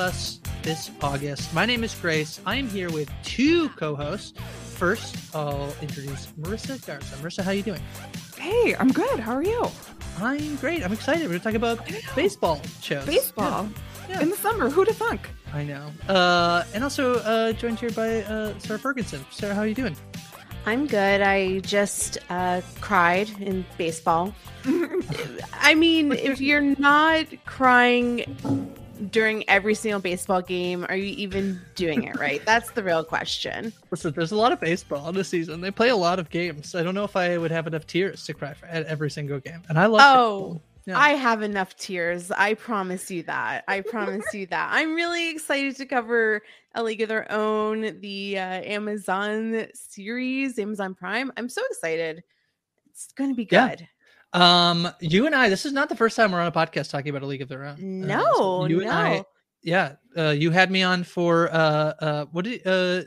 us this August. My name is Grace. I am here with two co-hosts. First, I'll introduce Marissa Garza. Marissa, how are you doing? Hey, I'm good. How are you? I'm great. I'm excited. We're talking about baseball shows. Baseball. Yeah. Yeah. In the summer. Who'd have thunk? I know. Uh, and also uh, joined here by uh, Sara Fergenson. Sarah, how are you doing? I'm good. I just uh, cried in baseball. I mean, if you're not crying during every single baseball game, are you even doing it right? That's the real question. Listen, there's a lot of baseball this season. They play a lot of games. I don't know if I would have enough tears to cry for, at every single game. And I love. Oh, yeah. I have enough tears. I promise you that. I promise you that. I'm really excited to cover A League of Their Own, the uh, Amazon series, Amazon Prime. I'm so excited. It's going to be good. Yeah. Um, you and I. This is not the first time we're on a podcast talking about A League of Their Own. No, uh, so you no. and I. Yeah, uh, you had me on for uh, uh, what did uh,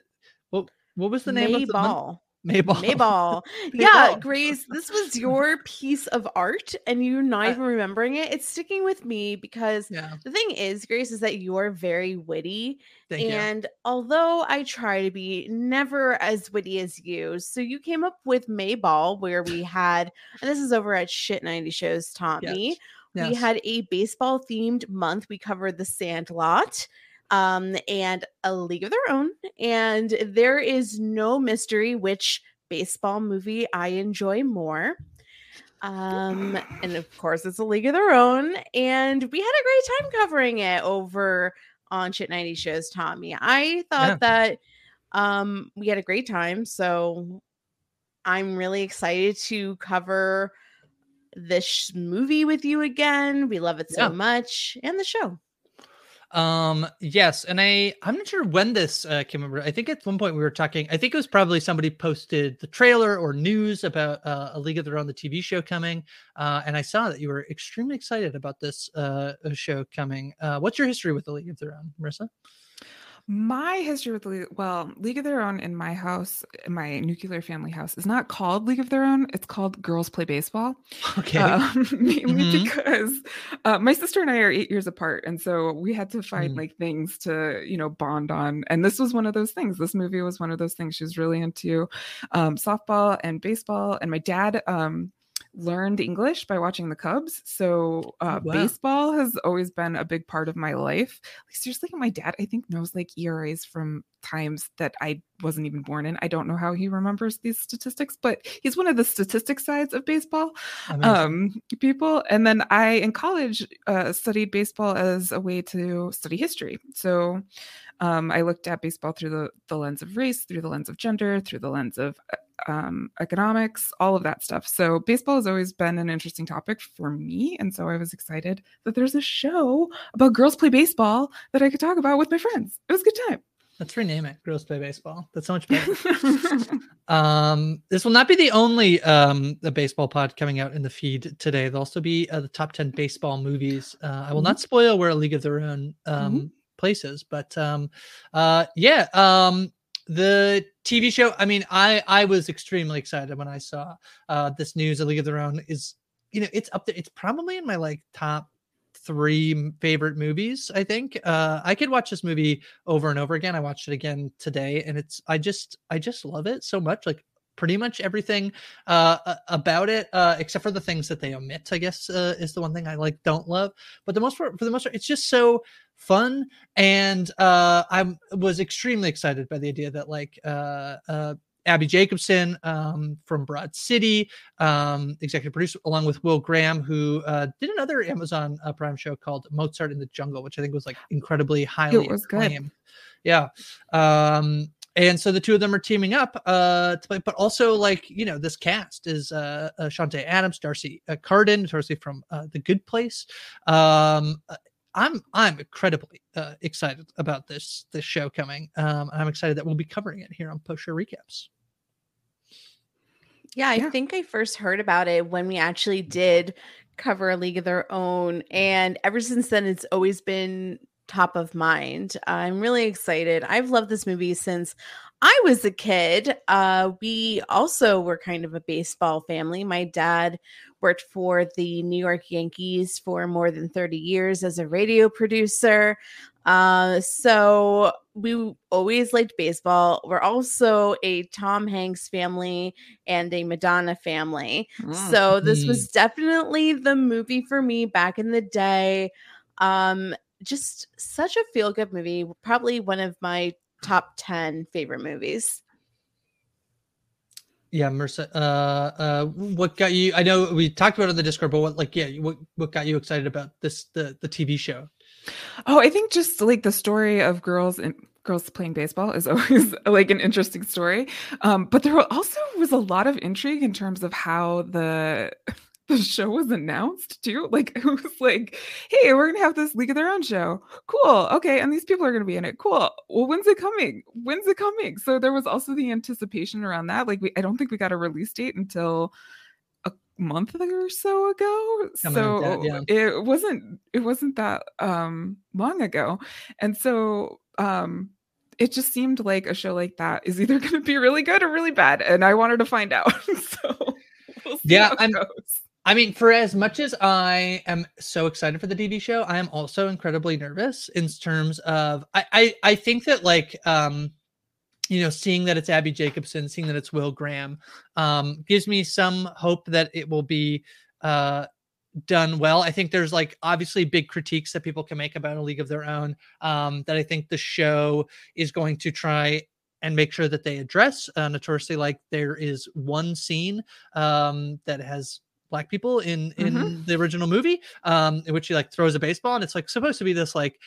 what what was the name May of the Ball. Month? Mayball. Mayball. Yeah, Grace, this was your piece of art and you're not even remembering it. It's sticking with me because yeah. the thing is, Grace, is that you're very witty. Thank and you. although I try to be never as witty as you, so you came up with Mayball, where we had, and this is over at Shit 90 Shows taught yes. me. Yes. We had a baseball themed month. We covered the Sandlot um, and a league of their own. And there is no mystery which baseball movie I enjoy more. Um, and of course, it's a league of their own. And we had a great time covering it over on Shit 90 Shows, Tommy. I thought Yeah. that um we had a great time. So I'm really excited to cover this movie with you again. We love it so Yeah. much, and the show. Um, yes, and I I'm not sure when this uh, came over. I think at one point we were talking. I think it was probably somebody posted the trailer or news about uh, a League of Their Own, the TV show coming. Uh, and I saw that you were extremely excited about this uh show coming. Uh, what's your history with the League of Their Own, Marissa? My history with the League, well, League of Their Own in my house, in my nuclear family house, is not called League of Their Own. It's called Girls Play Baseball. Okay. Um, mainly Mhm. because uh, my sister and I are eight years apart, and so we had to find Mm. like things to you know bond on. And this was one of those things. This movie was one of those things. She was really into um, softball and baseball, and my dad. Um, learned english by watching the cubs so uh, wow. baseball has always been a big part of my life. Like seriously my dad i think knows like eras from times that i wasn't even born in. I don't know how he remembers these statistics but he's one of the statistic sides of baseball um people. And then i in college uh, studied baseball as a way to study history. So um, i looked at baseball through the, the lens of race through the lens of gender through the lens of um, economics all of that stuff so baseball has always been an interesting topic for me and so i was excited that there's a show about girls play baseball that i could talk about with my friends it was a good time Let's rename it Girls Play Baseball. That's so much better. um, this will not be the only um the baseball pod coming out in the feed today. There'll also be uh, the top 10 baseball movies. Uh, I will not spoil where a league of their own um places, but um uh yeah, um the TV show, I mean, I I was extremely excited when I saw uh this news. A League of Their Own is, you know, it's up there. It's probably in my like top three favorite movies. I think uh I could watch this movie over and over again. I watched it again today, and it's I just I just love it so much. Like pretty much everything uh about it uh except for the things that they omit i guess uh, is the one thing i like don't love but the most part for the most part it's just so fun and uh i was extremely excited by the idea that like uh uh Abbi Jacobson um, from Broad City, um, executive producer, along with Will Graham, who uh, did another Amazon uh, Prime show called Mozart in the Jungle, which I think was like incredibly highly it was good. Yeah. Um, and so the two of them are teaming up uh to play but also like you know this cast is uh, uh Chanté Adams D'Arcy uh, Carden D'Arcy from uh, the Good Place um uh, I'm I'm incredibly uh, excited about this this show coming um I'm excited that we'll be covering it here on post show recaps Yeah, I Yeah. think I first heard about it when we actually did cover a league of their own. And ever since then, it's always been top of mind. I'm really excited. I've loved this movie since I was a kid. Uh, we also were kind of a baseball family. My dad worked for the New York Yankees for more than 30 years as a radio producer. Uh, so we always liked baseball. We're also a Tom Hanks family and a Madonna family. Mm. So this was definitely the movie for me back in the day. Um, just such a feel good movie. Probably one of my top 10 favorite movies. Yeah, Mercer. Uh, uh, what got you? I know we talked about it on the Discord, but what, like, yeah, what what got you excited about this the the TV show? Oh, I think just like the story of girls and girls playing baseball is always like an interesting story. Um, but there also was a lot of intrigue in terms of how the the show was announced too. Like it was like, hey, we're gonna have this League of Their Own show. Cool. Okay, and these people are gonna be in it. Cool. Well, when's it coming? When's it coming? So there was also the anticipation around that. Like we, I don't think we got a release date until a month or so ago. Something so that, it wasn't it wasn't that um long ago. And so um it just seemed like a show like that is either going to be really good or really bad and I wanted to find out. so we'll see Yeah, how it I'm- goes. I mean, for as much as I am so excited for the TV show, I am also incredibly nervous in terms of I I, I think that like um you know seeing that it's Abbi Jacobson, seeing that it's Will Graham, um gives me some hope that it will be uh done well. I think there's like obviously big critiques that people can make about a league of their own um that I think the show is going to try and make sure that they address uh, notoriously like there is one scene um that has black people in in Mhm. the original movie um in which he like throws a baseball and it's like supposed to be this like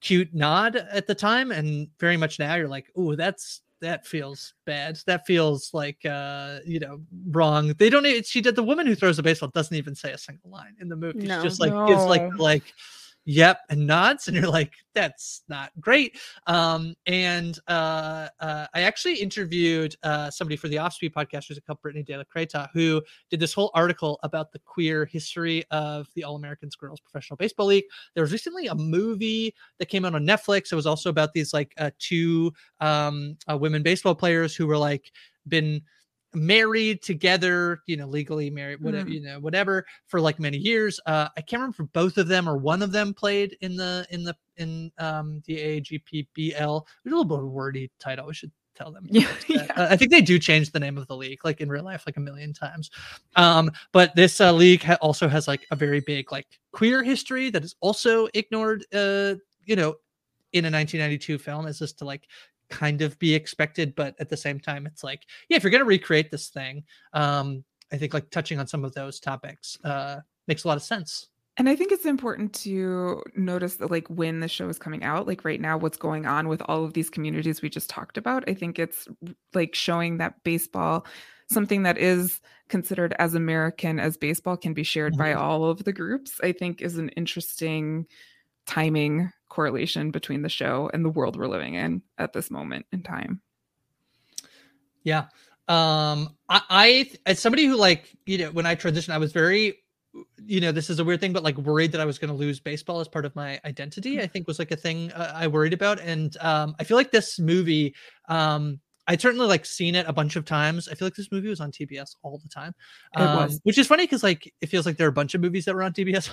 cute nod at the time and very much now you're like oh that's that feels bad that feels like uh you know wrong they don't she did the woman who throws the baseball doesn't even say a single line in the movie No. she just like gives like like yep and nods and you're like that's not great. Um and uh, uh i actually interviewed uh somebody for the offspeed podcast who's called brittany de la creta who did this whole article about the queer history of the all-americans girls professional baseball league. There was recently a movie that came out on netflix. It was also about these like uh, two um uh, women baseball players who were like been married together you know legally married whatever Mm. you know whatever for like many years uh i can't remember if both of them or one of them played in the in the in um the aagpbl there's a little bit of a wordy title we should tell them Yeah, yeah. uh, i think they do change the name of the league like in real life like a million times um but this uh, league ha- also has like a very big like queer history that is also ignored uh you know in a 1992 film is just to like kind of be expected but at the same time it's like yeah if you're going to recreate this thing um i think like touching on some of those topics uh makes a lot of sense And I think it's important to notice that, like, when the show is coming out, like right now, what's going on with all of these communities we just talked about. I think it's like showing that baseball, something that is considered as American as baseball, can be shared by Mhm. all of the groups, I think is an interesting timing correlation between the show and the world we're living in at this moment in time. Yeah. Um I, I as somebody who like, you know, when I transitioned, I was very you know, this is a weird thing, but like worried that I was going to lose baseball as part of my identity. I think was like a thing uh, I worried about, and um, I feel like this movie. Um, I'd certainly like seen it a bunch of times. I feel like this movie was on TBS all the time, um, which is funny because like it feels like there are a bunch of movies that were on TBS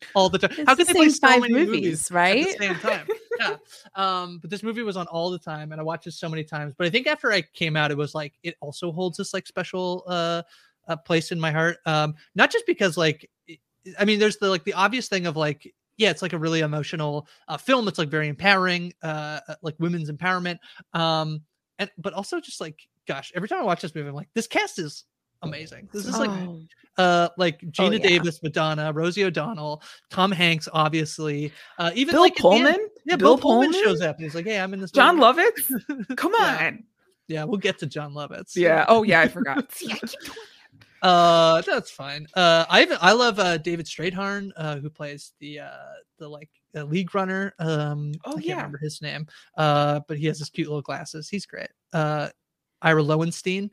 all the time. It's How the they play so five many movies, movies right? at the same time? yeah. Um, but this movie was on all the time, and I watched it so many times. But I think after I came out, it was like it also holds this like special uh, uh place in my heart. Um, not just because like it- I mean, there's the like the obvious thing of like yeah, it's like a really emotional uh, film. It's like very empowering, uh, uh, like women's empowerment. Um, and but also just like gosh, every time I watch this movie, I'm like, this cast is amazing. This is like Oh, uh like Geena yeah. Davis, Madonna, Rosie O'Donnell, Tom Hanks, obviously. Uh, even Bill like the end- Pullman? yeah, Bill, Pullman, Pullman? shows up and he's like, "Hey, I'm in this." Jon movie." Lovitz? Come Yeah. on. Yeah, we'll get to Jon Lovitz. Yeah. Oh, yeah. I forgot. See, I keep doing Uh, that's fine. Uh, I even I love uh David Strathairn, uh, who plays the uh the like uh, league runner. Um, Oh, I can't yeah. remember his name. Uh, but he has his cute little glasses. He's great. Uh, Ira Lowenstein,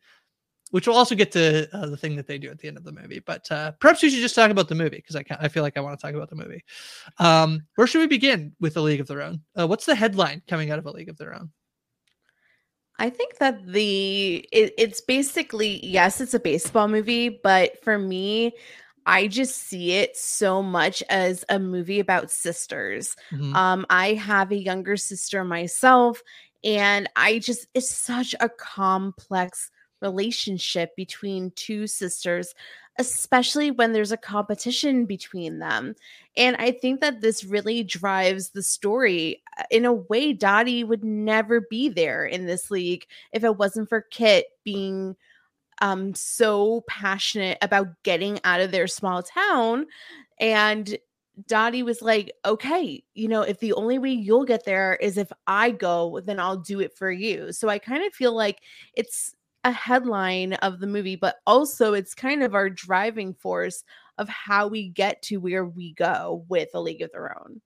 which we'll also get to uh, the thing that they do at the end of the movie. But uh, perhaps we should just talk about the movie because I can I feel like I want to talk about the movie. Um, where should we begin with a League of Their Own? Uh, what's the headline coming out of a League of Their Own? I think that the it, it's basically yes, it's a baseball movie, but for me, I just see it so much as a movie about sisters. Mhm. Um, I have a younger sister myself, and I just it's such a complex relationship between two sisters, especially when there's a competition between them. And I think that this really drives the story. Uh, In a way, Dottie would never be there in this league if it wasn't for Kit being um so passionate about getting out of their small town and Dottie was like, okay, you know, if the only way you'll get there is if I go, then I'll do it for you. So I kind of feel like it's a headline of the movie, but also it's kind of our driving force of how we get to where we go with A League of Their Own.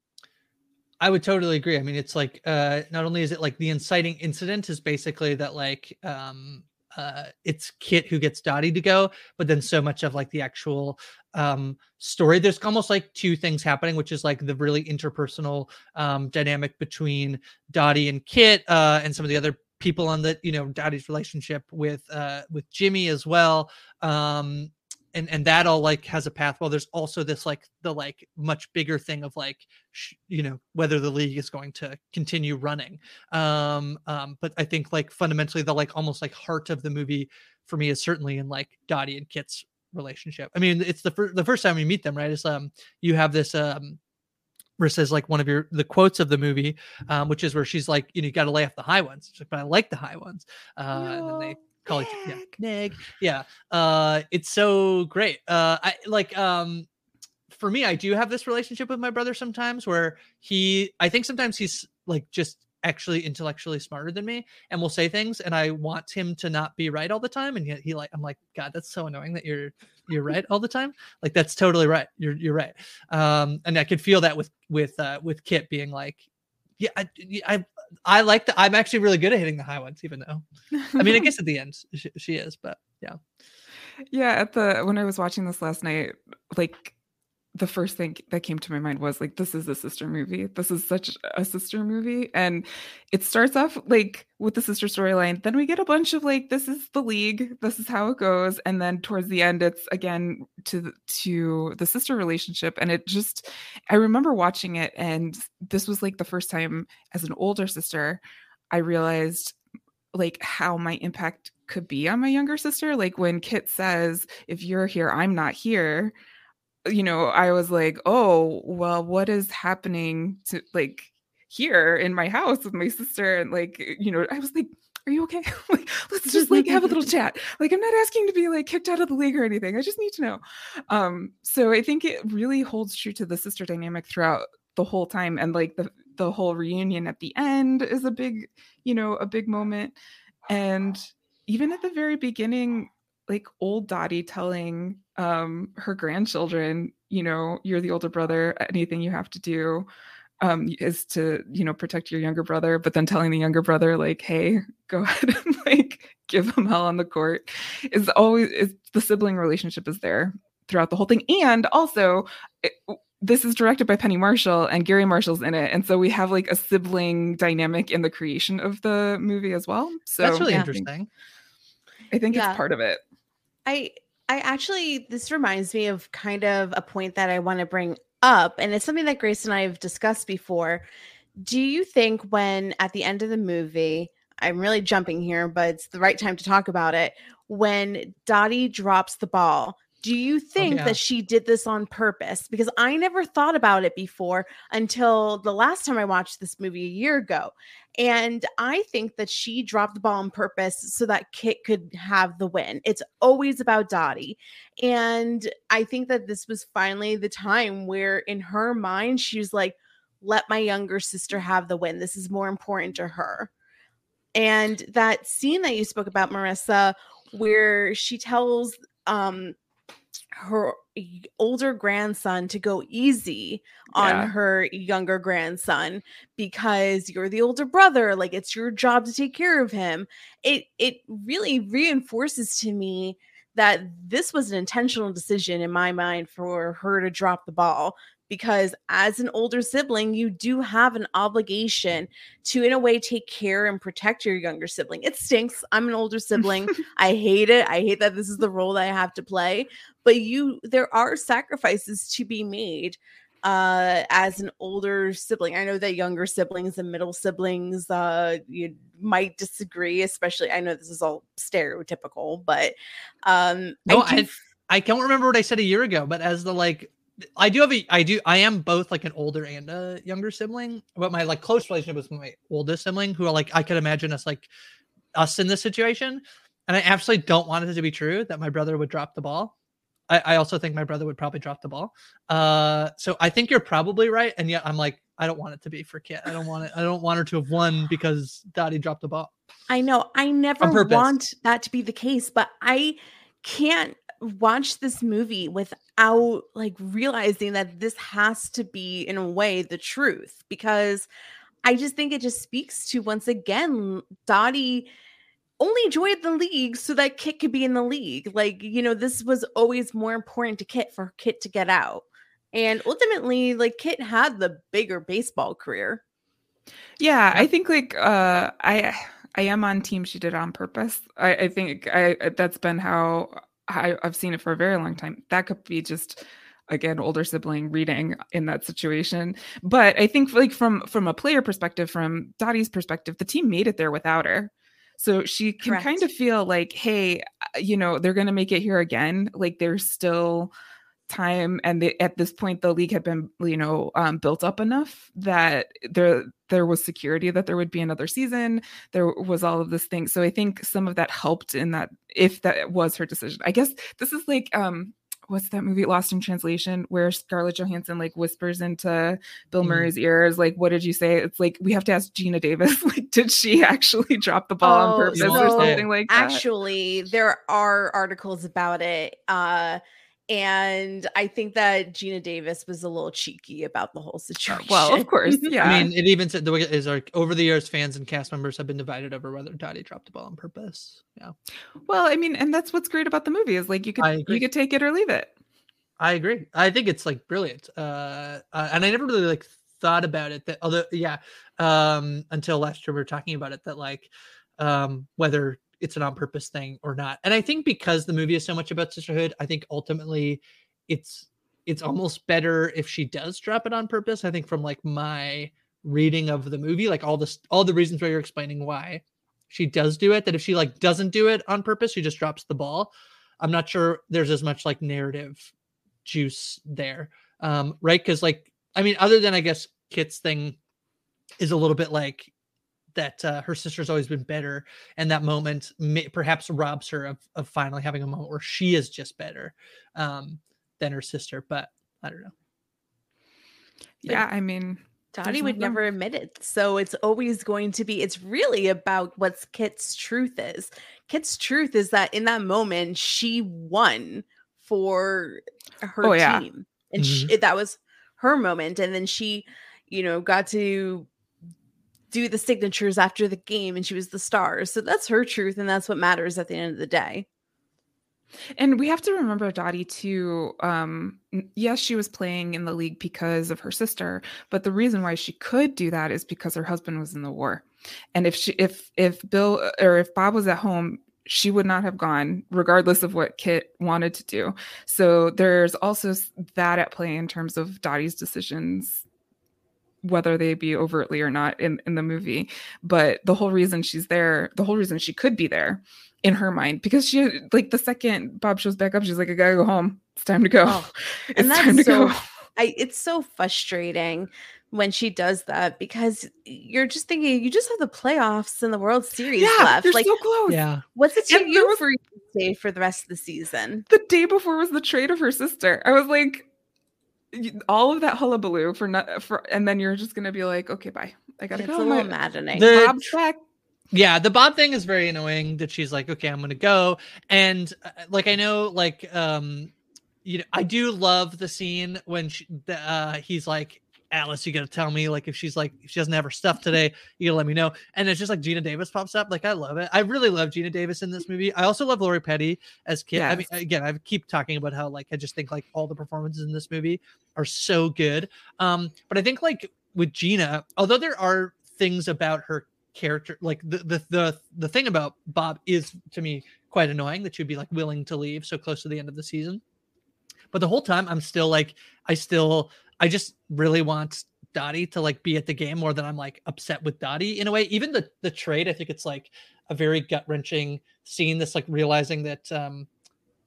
I would totally agree. I mean, it's like uh not only is it like the inciting incident is basically that like um uh it's Kit who gets Dottie to go, but then so much of like the actual um story there's almost like two things happening which is like the really interpersonal um dynamic between Dottie and Kit uh and some of the other people on the you know Dottie's relationship with uh with Jimmy as well um and and that all like has a path. Well there's also this like the like much bigger thing of like sh- you know whether the league is going to continue running um um but i think like fundamentally the like almost like heart of the movie for me is certainly in like dottie and kit's relationship. I mean it's the first the first time we meet them right? Is um you have this um it says like one of your the quotes of the movie um which is where she's like you know you got to lay off the high ones. She's like, but i like the high ones. Uh and then they call each yeah, neg yeah uh it's so great. Uh i like um for me i do have this relationship with my brother sometimes where he i think sometimes he's like just actually intellectually smarter than me and will say things and i want him to not be right all the time and yet he like i'm like god that's so annoying that you're you're right all the time. Like that's totally right. You're you're right. Um and i could feel that with with uh with kit being like yeah i i, I like the i'm actually really good at hitting the high ones even though i mean i guess at the end she, she is but yeah. Yeah at the when i was watching this last night like the first thing that came to my mind was like this is a sister movie. This is such a sister movie. And it starts off like with the sister storyline. Then we get a bunch of like this is the league. This is how it goes. And then towards the end it's again to the, to the sister relationship. And it just i remember watching it and this was like the first time as an older sister i realized like how my impact could be on my younger sister. Like when kit says if you're here i'm not here you know i was like oh well what is happening to like here in my house with my sister and like you know i was like are you okay? Like let's just like have a little chat. Like i'm not asking to be like kicked out of the league or anything. I just need to know. Um so i think it really holds true to the sister dynamic throughout the whole time and like the the whole reunion at the end is a big you know a big moment. And even at the very beginning like old Dottie telling um her grandchildren, you know, you're the older brother, anything you have to do um is to, you know, protect your younger brother, but then telling the younger brother like, hey, go ahead and like give him hell on the court is always is the sibling relationship is there throughout the whole thing. And also it, this is directed by Penny Marshall and Garry Marshall's in it. And so we have like a sibling dynamic in the creation of the movie as well. So that's really yeah. interesting I think Yeah. it's part of it. I I actually this reminds me of kind of a point that I want to bring up and it's something that Grace and I have discussed before. Do you think when at the end of the movie, I'm really jumping here, but it's the right time to talk about it, when Dottie drops the ball, do you think yeah. that she did this on purpose? Because I never thought about it before until the last time I watched this movie a year ago. And I think that she dropped the ball on purpose so that Kit could have the win. It's always about Dottie. And I think that this was finally the time where, in her mind, she was like, let my younger sister have the win. This is more important to her. And that scene that you spoke about, Marissa, where she tells um her older grandson to go easy on Yeah. her younger grandson because you're the older brother like it's your job to take care of him it it really reinforces to me that this was an intentional decision in my mind for her to drop the ball because as an older sibling you do have an obligation to in a way take care and protect your younger sibling. It stinks. I'm an older sibling. I hate it. I hate that this is the role that i have to play. But you there are sacrifices to be made uh as an older sibling. I know that younger siblings and middle siblings uh you might disagree especially i know this is all stereotypical but um No, I do I, I don't remember what I said a year ago, but as the like, I do have a, I do, I am both like an older and a younger sibling. But my like close relationship with my oldest sibling, who are like, I could imagine us like us in this situation, and I absolutely don't want it to be true that my brother would drop the ball. I, I also think my brother would probably drop the ball. Uh, so I think you're probably right, and yet I'm like, I don't want it to be for Kit. I don't want it. I don't want her to have won because Dottie dropped the ball. I know. I never want that to be the case, but I can't watch this movie without like realizing that this has to be in a way the truth because I just think it just speaks to once again Dottie only joined the league so that Kit could be in the league. Like, you know, this was always more important to Kit for Kit to get out. And ultimately, like Kit had the bigger baseball career. Yeah, I think like uh I I am on team she did on purpose. I, I think I that's been how I, I've seen it for a very long time. That could be just again older sibling reading in that situation. But I think like from from a player perspective, from Dottie's perspective, the team made it there without her. So she can Correct. kind of feel like, hey, uh, you know, they're gonna make it here again. Like there's still time and they, at this point the league had been you know um, built up enough that there there was security that there would be another season. There was all of this thing. So i think some of that helped in that if that was her decision. I guess this is like um what's that movie lost in translation where scarlett johansson like whispers into bill Mm. murray's ears like what did you say? It's like we have to ask geena davis like did she actually drop the ball on Oh, purpose so or something like that? Actually, there are articles about it. Uh and I think that Geena Davis was a little cheeky about the whole situation. well of course yeah I mean, it even said the way is like over the years, fans and cast members have been divided over whether Dottie dropped the ball on purpose. Yeah, Well, I mean, and that's what's great about the movie is like you could you could take it or leave it. I agree. I think it's like brilliant. Uh, uh, and I never really like thought about it that although yeah, um, until last year we were talking about it that like um whether it's an on purpose thing or not. And I think because the movie is so much about sisterhood, I think ultimately it's it's almost better if she does drop it on purpose. I think from like my reading of the movie, like all this all the reasons why you're explaining why she does do it, that if she like doesn't do it on purpose, she just drops the ball. I'm not sure there's as much like narrative juice there. Um, right. Cause like, I mean, other than I guess Kit's thing is a little bit like that uh, her sister's always been better and that moment may, perhaps robs her of, of finally having a moment where she is just better um, than her sister but i don't know Yeah, I mean, Dottie would never admit it. So it's always going to be, it's really about what Kit's truth is. Kit's truth is that in that moment, she won for her Oh, yeah. team. And she, that was her moment. And then she, you know, got to do the signatures after the game and she was the star. So that's her truth. And that's what matters at the end of the day. and we have to remember Dottie too. Um, yes, she was playing in the league because of her sister, but the reason why she could do that is because her husband was in the war. And if she, if if Bill uh, or if Bob was at home, she would not have gone, regardless of what Kit wanted to do. So there's also that at play in terms of Dottie's decisions whether they be overtly or not in, in the movie. But the whole reason she's there, the whole reason she could be there in her mind, because she like the second Bob shows back up, she's like, I gotta go home. It's time to go. Oh, it's and time to so go. I it's so frustrating when she does that because you're just thinking you just have the playoffs and the World Series Yeah, left. they're Like so close. yeah what's it to And you was- for you to stay for the rest of the season? The day before was the trade of her sister. I was like, y- all of that hullabaloo for not for, and then you're just gonna be like, okay, bye. I gotta It's go. a little maddening. The- Bob's back. yeah the bob thing is very annoying that she's like okay i'm gonna go and uh, like i know like um you know i do love the scene when she, the, uh he's like Alice, you gotta tell me like if she's like if she doesn't have her stuff today, you gotta let me know. And it's just like Geena Davis pops up. Like I love it. I really love Geena Davis in this movie. I also love Lori Petty as Kit. I mean, again, I keep talking about how like I just think like all the performances in this movie are so good. Um, but I think like with Geena, although there are things about her character, like the the the the thing about Bob is to me quite annoying that she'd be like willing to leave so close to the end of the season. But the whole time I'm still like I still I just really want Dottie to like be at the game more than I'm like upset with Dottie in a way. Even the the trade, I think it's like a very gut wrenching scene. This like realizing that um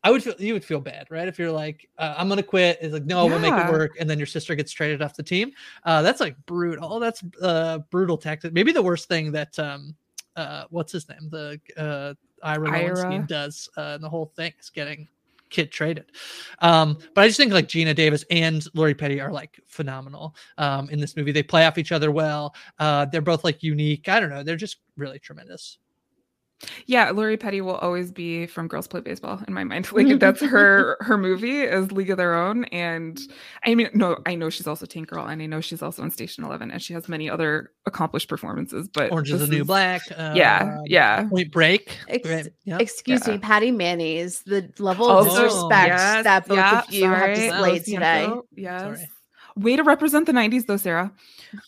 I would feel you would feel bad, right? If you're like, uh, I'm gonna quit. It's like, no, we'll make it work, and then your sister gets traded off the team. Uh, that's like brutal. That's uh brutal tactic. Maybe the worst thing that um uh what's his name the uh Ira, Lowenstein Ira. does uh in the whole thing is getting Kit traded. Um, but I just think like Geena Davis and Lori Petty are like phenomenal um in this movie. They play off each other well. Uh, they're both like unique. I don't know. They're just really tremendous. Yeah, Lori Petty will always be from Girls Play Baseball in my mind. Like that's her her movie is League of Their Own, and I mean, no, I know she's also Tank Girl, and I know she's also in Station Eleven, and she has many other accomplished performances. But Orange is the New Black. Uh, Yeah, yeah. Point Break. Ex- right, yeah. Excuse Yeah. me, Patty Mayonnaise. The level Oh, of disrespect yes, that both yeah, of you have displayed Lo today. Yes. Sorry. Way to represent the '90s, though, Sarah.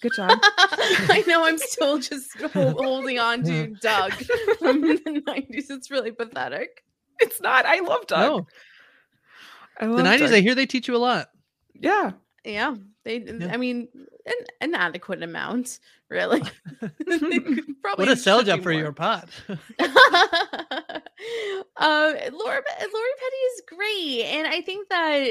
Good job. I know I'm still just holding on to Doug from the 90s. It's really pathetic. it's not. I love Doug. No, I the nineties. Doug. I hear they teach you a lot. yeah. Yeah, they. Yeah. I mean, an, an adequate amount, really. Probably What a sell job for more. your pod. um, Laura, Lori Petty is great, and I think that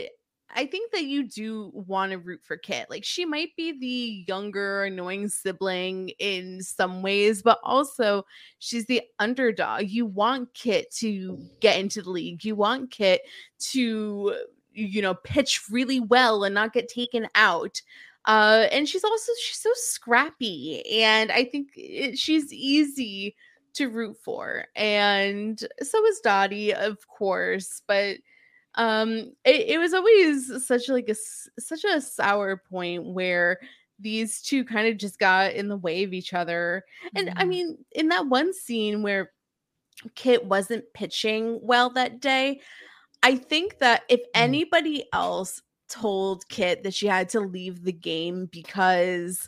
I think that you do want to root for Kit. Like she might be the younger, annoying sibling in some ways, but also she's the underdog. You want Kit to get into the league. You want Kit to, you know, pitch really well and not get taken out. Uh, and she's also she's so scrappy, and I think it, she's easy to root for and so is dottie of course but um it, it was always such like a such a sour point where these two kind of just got in the way of each other and i Mhm. mean in that one scene where kit wasn't pitching well that day i think that if anybody else told kit that she had to leave the game because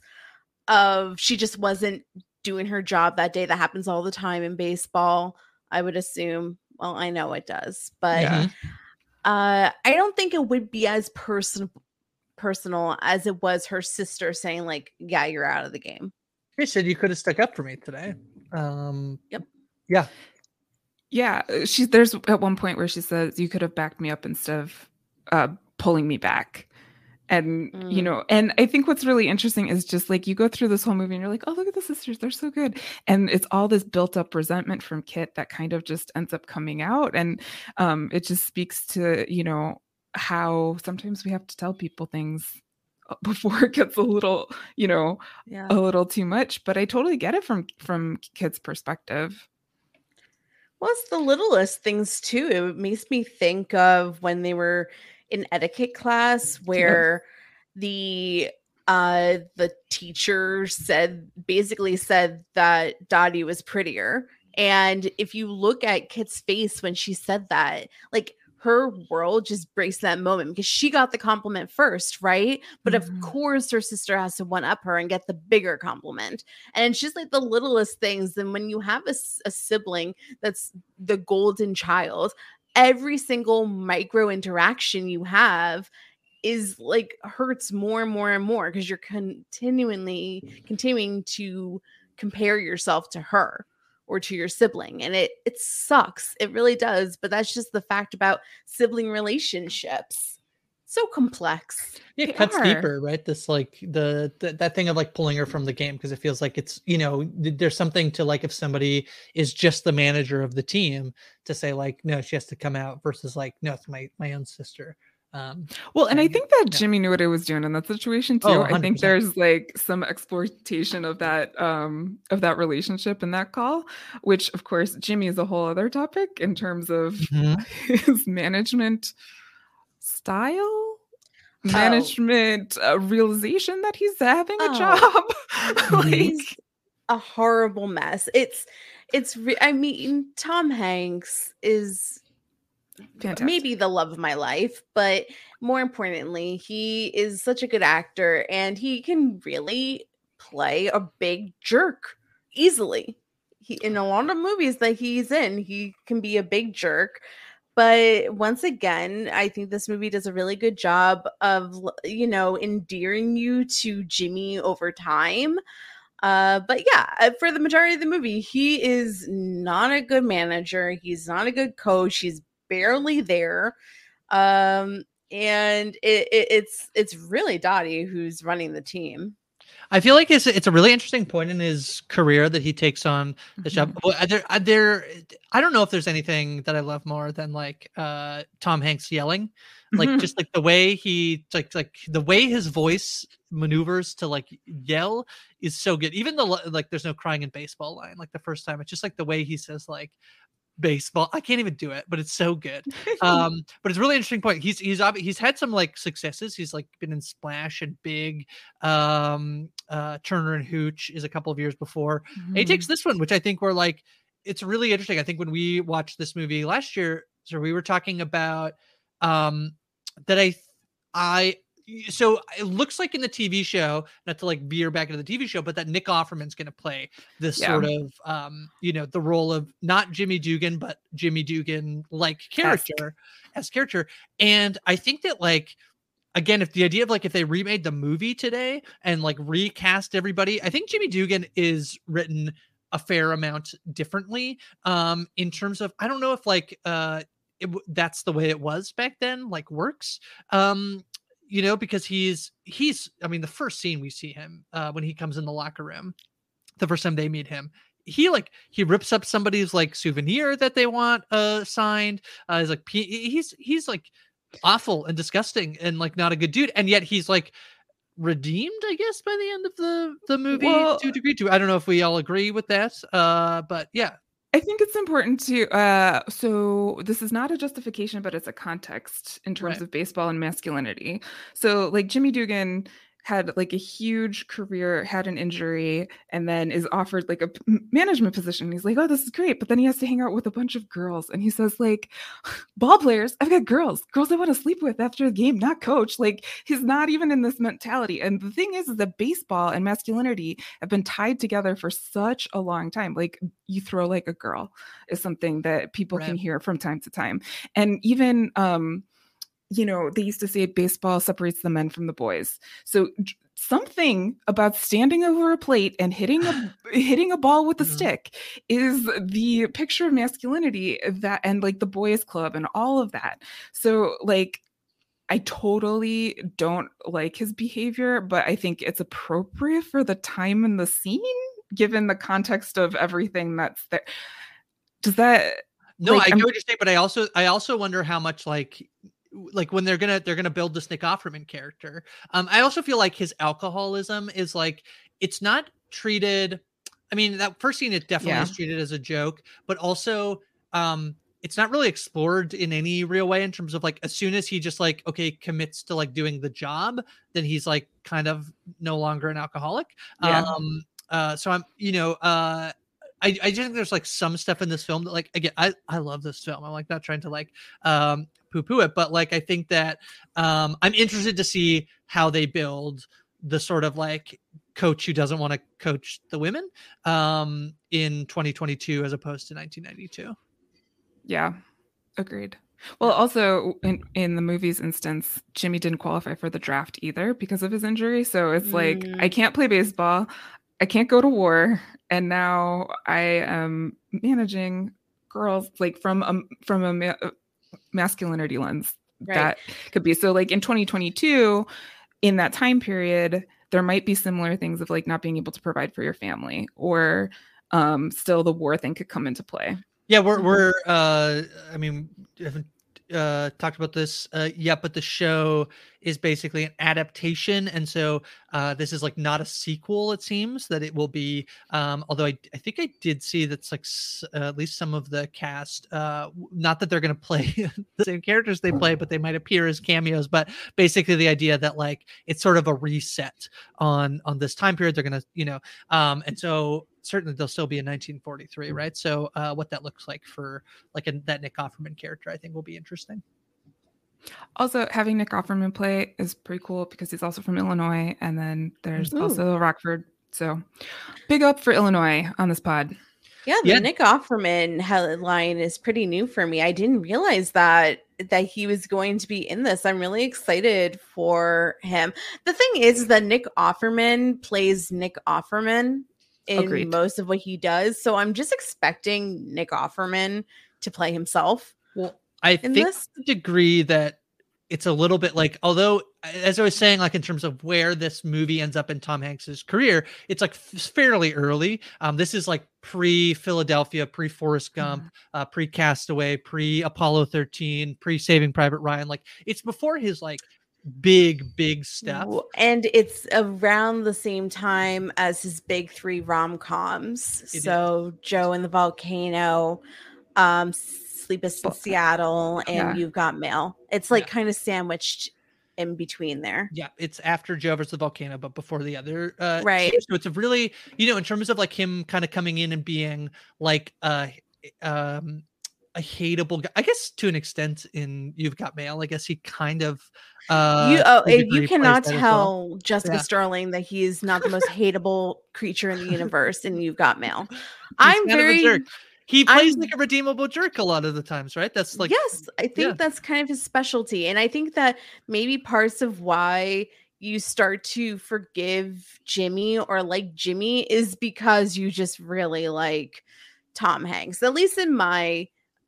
of she just wasn't doing her job that day that happens all the time in baseball i would assume well i know it does but Yeah. Uh i don't think it would be as personal personal as it was her sister saying like yeah you're out of the game Chris said you could have stuck up for me today. Um, Yep. Yeah. Yeah, uh, she's there's at one point where she says you could have backed me up instead of uh, pulling me back. And you Mm. know, and I think what's really interesting is just like you go through this whole movie and you're like, oh, look at the sisters, they're so good. And it's all this built up resentment from Kit that kind of just ends up coming out. And um, it just speaks to, you know, how sometimes we have to tell people things uh, before it gets a little, you know, yeah a little too much. But I totally get it from from Kit's perspective. Well, it's the littlest things too. It makes me think of when they were in etiquette class where the uh the teacher said basically said that Dottie was prettier. And if you look at Kit's face when she said that, like her world just breaks that moment because she got the compliment first, right? But Mhm. of course, her sister has to one up her and get the bigger compliment. And it's just like the littlest things. And when you have a, a sibling that's the golden child, every single micro interaction you have is like hurts more and more and more because you're continually continuing to compare yourself to her or to your sibling and it it sucks. It really does but that's just the fact about sibling relationships so complex Yeah, They it cuts are. deeper, right? This like the, the that thing of like pulling her from the game because it feels like it's you know th- there's something to like if somebody is just the manager of the team to say like no she has to come out versus like no it's my my own sister. Um, Well, and I think that Yeah. Jimmy knew what he was doing in that situation too. Oh, I think there's like some exploitation of that um of that relationship in that call, which of course Jimmy is a whole other topic in terms of Mhm. his management style. management uh, realization that he's having a Oh. job. like, He's a horrible mess. It's it's re- I mean Tom Hanks is fantastic. maybe the love of my life, but more importantly, he is such a good actor and he can really play a big jerk easily. He in a lot of movies that he's in, he can be a big jerk. But once again, I think this movie does a really good job of you know endearing you to Jimmy over time. Uh, but yeah, uh, for the majority of the movie, he is not a good manager. He's not a good coach. He's barely there. Um, and it, it, it's it's really Dottie who's running the team. I feel like it's it's a really interesting point in his career that he takes on the job. Mhm. Well, are there, there, I don't know if there's anything that I love more than like uh Tom Hanks yelling, like Mhm. just like the way he like like the way his voice maneuvers to like yell is so good. Even the like, there's no crying in baseball line. Like the first time, it's just like the way he says like baseball. I can't even do it, but it's so good. um but it's a really interesting point. He's he's he's had some like successes. He's like been in splash and big um uh turner and hooch is a couple of years before. And he takes this one which i think we're like it's really interesting. I think when we watched this movie last year so we were talking about um that i i so it looks like in the TV show, not to like veer back into the TV show, but that Nick Offerman's going to play this Yeah. sort of, um, you know, the role of not Jimmy Dugan, but Jimmy Dugan like character as character. And I think that like again, if the idea of like if they remade the movie today and like recast everybody, I think Jimmy Dugan is written a fair amount differently. Um, in terms of I don't know if like uh it, that's the way it was back then, like works. Um, you know, because he's he's I mean, the first scene we see him uh when he comes in the locker room, the first time they meet him, he like he rips up somebody's like souvenir that they want uh signed. Uh he's like he's he's like awful and disgusting and like not a good dude. And yet he's like redeemed, I guess, by the end of the the movie Well- to a degree. To I don't know if we all agree with that. Uh but yeah. I think it's important to uh so this is not a justification but it's a context in terms Right. of baseball and masculinity. So like Jimmy Dugan had like a huge career, had an injury and then is offered like a management position. He's like, "Oh, this is great." But then he has to hang out with a bunch of girls and he says like, "Ball players, I've got girls. Girls I want to sleep with after the game, not coach." Like he's not even in this mentality. And the thing is, is that baseball and masculinity have been tied together for such a long time. Like you throw like a girl is something that people can hear from time to time. And even um you know, they used to say baseball separates the men from the boys. So something about standing over a plate and hitting a hitting a ball with a Mhm. stick is the picture of masculinity that and like the boys club and all of that. So like I totally don't like his behavior, but I think it's appropriate for the time and the scene given the context of everything that's there. Does that No, Like, I I'm- get what you're saying, but I also I also wonder how much like like when they're gonna they're gonna build this Nick Offerman character. Um, I also feel like his alcoholism is like it's not treated. I mean, that first scene it definitely Yeah. is treated as a joke, but also um it's not really explored in any real way in terms of like as soon as he just like okay commits to like doing the job, then he's like kind of no longer an alcoholic. Yeah. Um uh so I'm you know uh I, I just think there's like some stuff in this film that like again I, I love this film. I'm like not trying to like um poo poo it, but like I think that um I'm interested to see how they build the sort of like coach who doesn't want to coach the women um in 2022 as opposed to 1992. Yeah, agreed. Well, also in in the movie's instance, Jimmy didn't qualify for the draft either because of his injury. So it's like Mm. I can't play baseball, I can't go to war, and now I am managing girls like from a from a masculinity lens. Right. That could be so. Like in 2022, in that time period, there might be similar things of like not being able to provide for your family, or um, still the war thing could come into play. Yeah, we're Mhm. we're uh I mean I haven't uh, talked about this uh, yet, but the show is basically an adaptation, and so uh, this is like not a sequel. It seems that it will be. Um, although I, I think I did see that's like s- uh, at least some of the cast. Uh, not that they're going to play the same characters they play, but they might appear as cameos. But basically, the idea that like it's sort of a reset on on this time period. They're going to, you know, um, and so certainly they'll still be in 1943, right? So uh, what that looks like for like a, that Nick Offerman character, I think will be interesting. Also, having Nick Offerman play is pretty cool because he's also from Illinois, and then there's Ooh. also Rockford. So, big up for Illinois on this pod. Yeah, the Yeah. Nick Offerman headline is pretty new for me. I didn't realize that that he was going to be in this. I'm really excited for him. The thing is that Nick Offerman plays Nick Offerman in Agreed. most of what he does. So I'm just expecting Nick Offerman to play himself Well, I think this. the degree that it's a little bit like although as i was saying like in terms of where this movie ends up in tom hanks's career it's like f- fairly early um this is like pre philadelphia pre forrest gump uh pre castaway pre apollo 13 pre saving private ryan like it's before his like big big stuff And it's around the same time as his big three rom coms. So Joe and the Volcano, um, Sleepless in Seattle, and yeah. You've Got Mail. It's like Yeah. kind of sandwiched in between there. yeah it's after joe versus the volcano but before the other uh Right. two. so it's a really you know in terms of like him kind of coming in and being like uh um a hateable guy i guess to an extent in you've got mail i guess he kind of uh you oh, to a degree you cannot as well. tell Jessica Yeah. Sterling that he is not the most hateable creature in the universe, and You've Got Mail. He's I'm kind of a very jerk. he plays I'm- like a redeemable jerk a lot of the times right that's like yes, I think yeah. that's kind of his specialty. And I think that maybe parts of why you start to forgive Jimmy or like Jimmy is because you just really like Tom Hanks. At least in my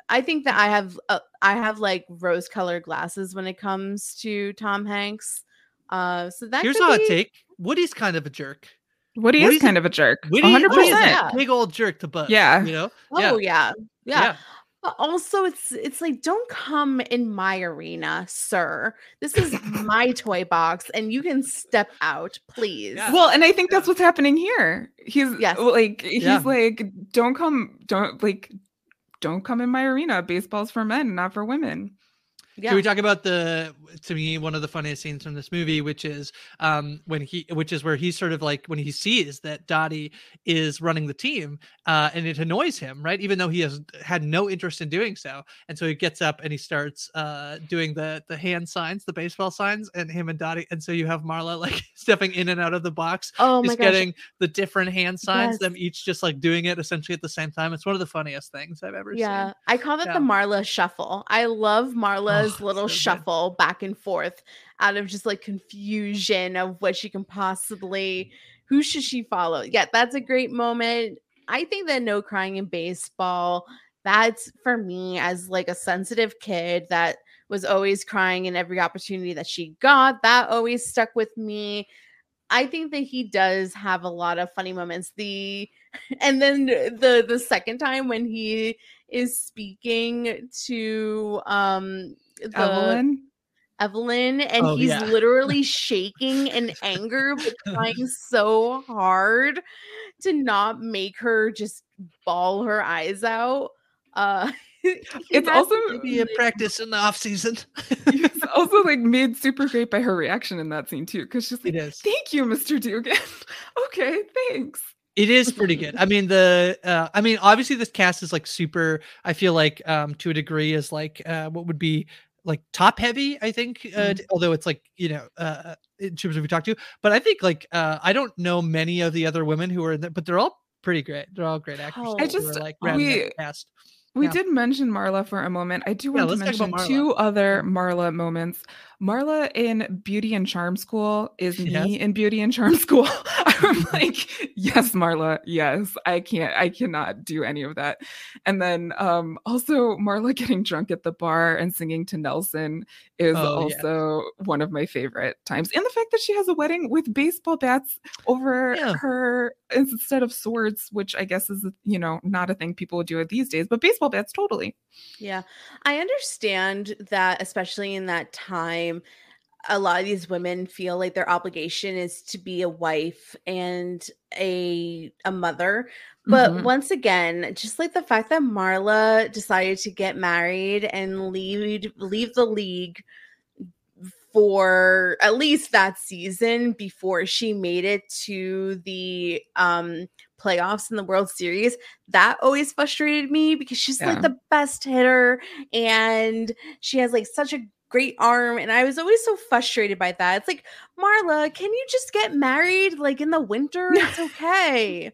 I think that I have uh, I have like rose colored glasses when it comes to Tom Hanks. Uh so that here's a could hot be- take woody's kind of a jerk Woody Woody's is a- kind of a jerk. Woody, 100%. Woody Yeah. big old jerk to Buzz. Yeah. you know Oh yeah. Yeah. yeah. But also it's it's like don't come in my arena, sir. This is my toy box and you can step out, please. Yeah. Well, and I think that's what's happening here. He's Yes. like he's Yeah. like don't come don't like don't come in my arena. Baseball's for men, not for women. Yeah. Can we talk about the to me one of the funniest scenes from this movie, which is um when he which is where he's sort of like when he sees that Dottie is running the team, uh, and it annoys him, right? Even though he has had no interest in doing so. And so he gets up and he starts uh doing the the hand signs, the baseball signs, and him and Dottie, and so you have Marla like stepping in and out of the box, oh my gosh. getting the different hand signs, Yes. them each just like doing it essentially at the same time. It's one of the funniest things I've ever Yeah. seen. I call it Yeah. the Marla shuffle. I love Marla's Oh, little so good. shuffle back and forth out of just like confusion of what she can possibly who should she follow? Yeah, that's a great moment. I think that no crying in baseball, that's for me as like a sensitive kid that was always crying in every opportunity that she got. That always stuck with me. I think that he does have a lot of funny moments. The and then the the second time when he is speaking to um the Evelyn. Evelyn and Oh, he's yeah. literally shaking in anger but trying so hard to not make her just bawl her eyes out. Uh It's also Maybe a practice in the off season. it's also like made super great by her reaction in that scene too, because she's like. "Thank you, Mr. Dugan." okay, thanks. It is pretty good. I mean, the uh, I mean, obviously this cast is like super. I feel like um to a degree is like uh what would be like top heavy. I think, uh, Mhm. although it's like you know uh in terms of who we talk to, but I think like uh I don't know many of the other women who are in there, but they're all pretty great. They're all great actors. Oh, I are, just- like we- the cast. We Yeah. did mention Marla for a moment. I do Yeah, want to let's talk about mention two other Marla moments. Marla in Beauty and Charm School is me in Beauty and Charm School. I'm like, yes, Marla, yes. I can't, I cannot do any of that. And then um also Marla getting drunk at the bar and singing to Nelson is Oh, yeah. also one of my favorite times. And the fact that she has a wedding with baseball bats over Yeah. her instead of swords, which I guess is you know not a thing people would do these days, but baseball bats totally. Yeah. I understand that, especially in that time, a lot of these women feel like their obligation is to be a wife and a a mother. But Mhm. once again, just like the fact that Marla decided to get married and leave leave the league for at least that season before she made it to the um playoffs in the World Series, that always frustrated me because she's Yeah. like the best hitter and she has like such a great arm and I was always so frustrated by that. It's like, Marla, can you just get married like in the winter? It's okay.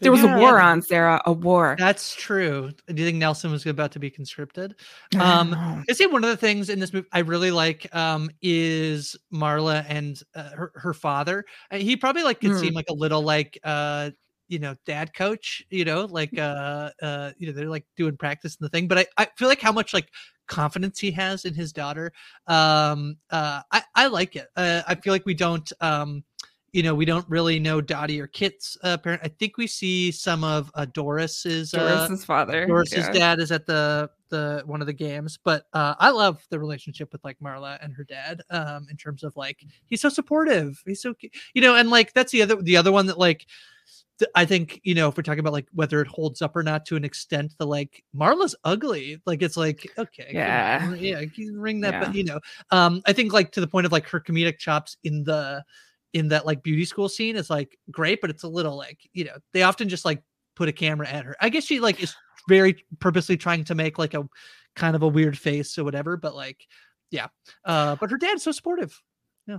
There was Yeah. a war on, Sarah, a war. That's true. Do you think Nelson was about to be conscripted? I don't Um. I say one of the things in this movie I really like um, is Marla and uh, her, her father. Uh, he probably like could Mm. seem like a little like uh, you know dad coach, you know, like uh, uh, you know they're like doing practice and the thing. But I, I feel like how much like confidence he has in his daughter. Um, uh, I I like it. Uh, I feel like we don't. Um, you know, we don't really know Dottie or Kit's uh, parent. I think we see some of uh, Doris's uh, Doris's father. Doris's yeah. dad is at the the one of the games, but uh, I love the relationship with like Marla and her dad. Um, in terms of like he's so supportive, he's so you know, and like that's the other the other one that like I think you know if we're talking about like whether it holds up or not to an extent, the like Marla's ugly, like it's like okay, Yeah. yeah, you can ring that, Yeah. but you know, um, I think like to the point of like her comedic chops in the in that like beauty school scene is like great, but it's a little like you know they often just like put a camera at her. I guess she like is very purposely trying to make like a kind of a weird face or whatever, but like yeah. Uh but her dad's so supportive. Yeah,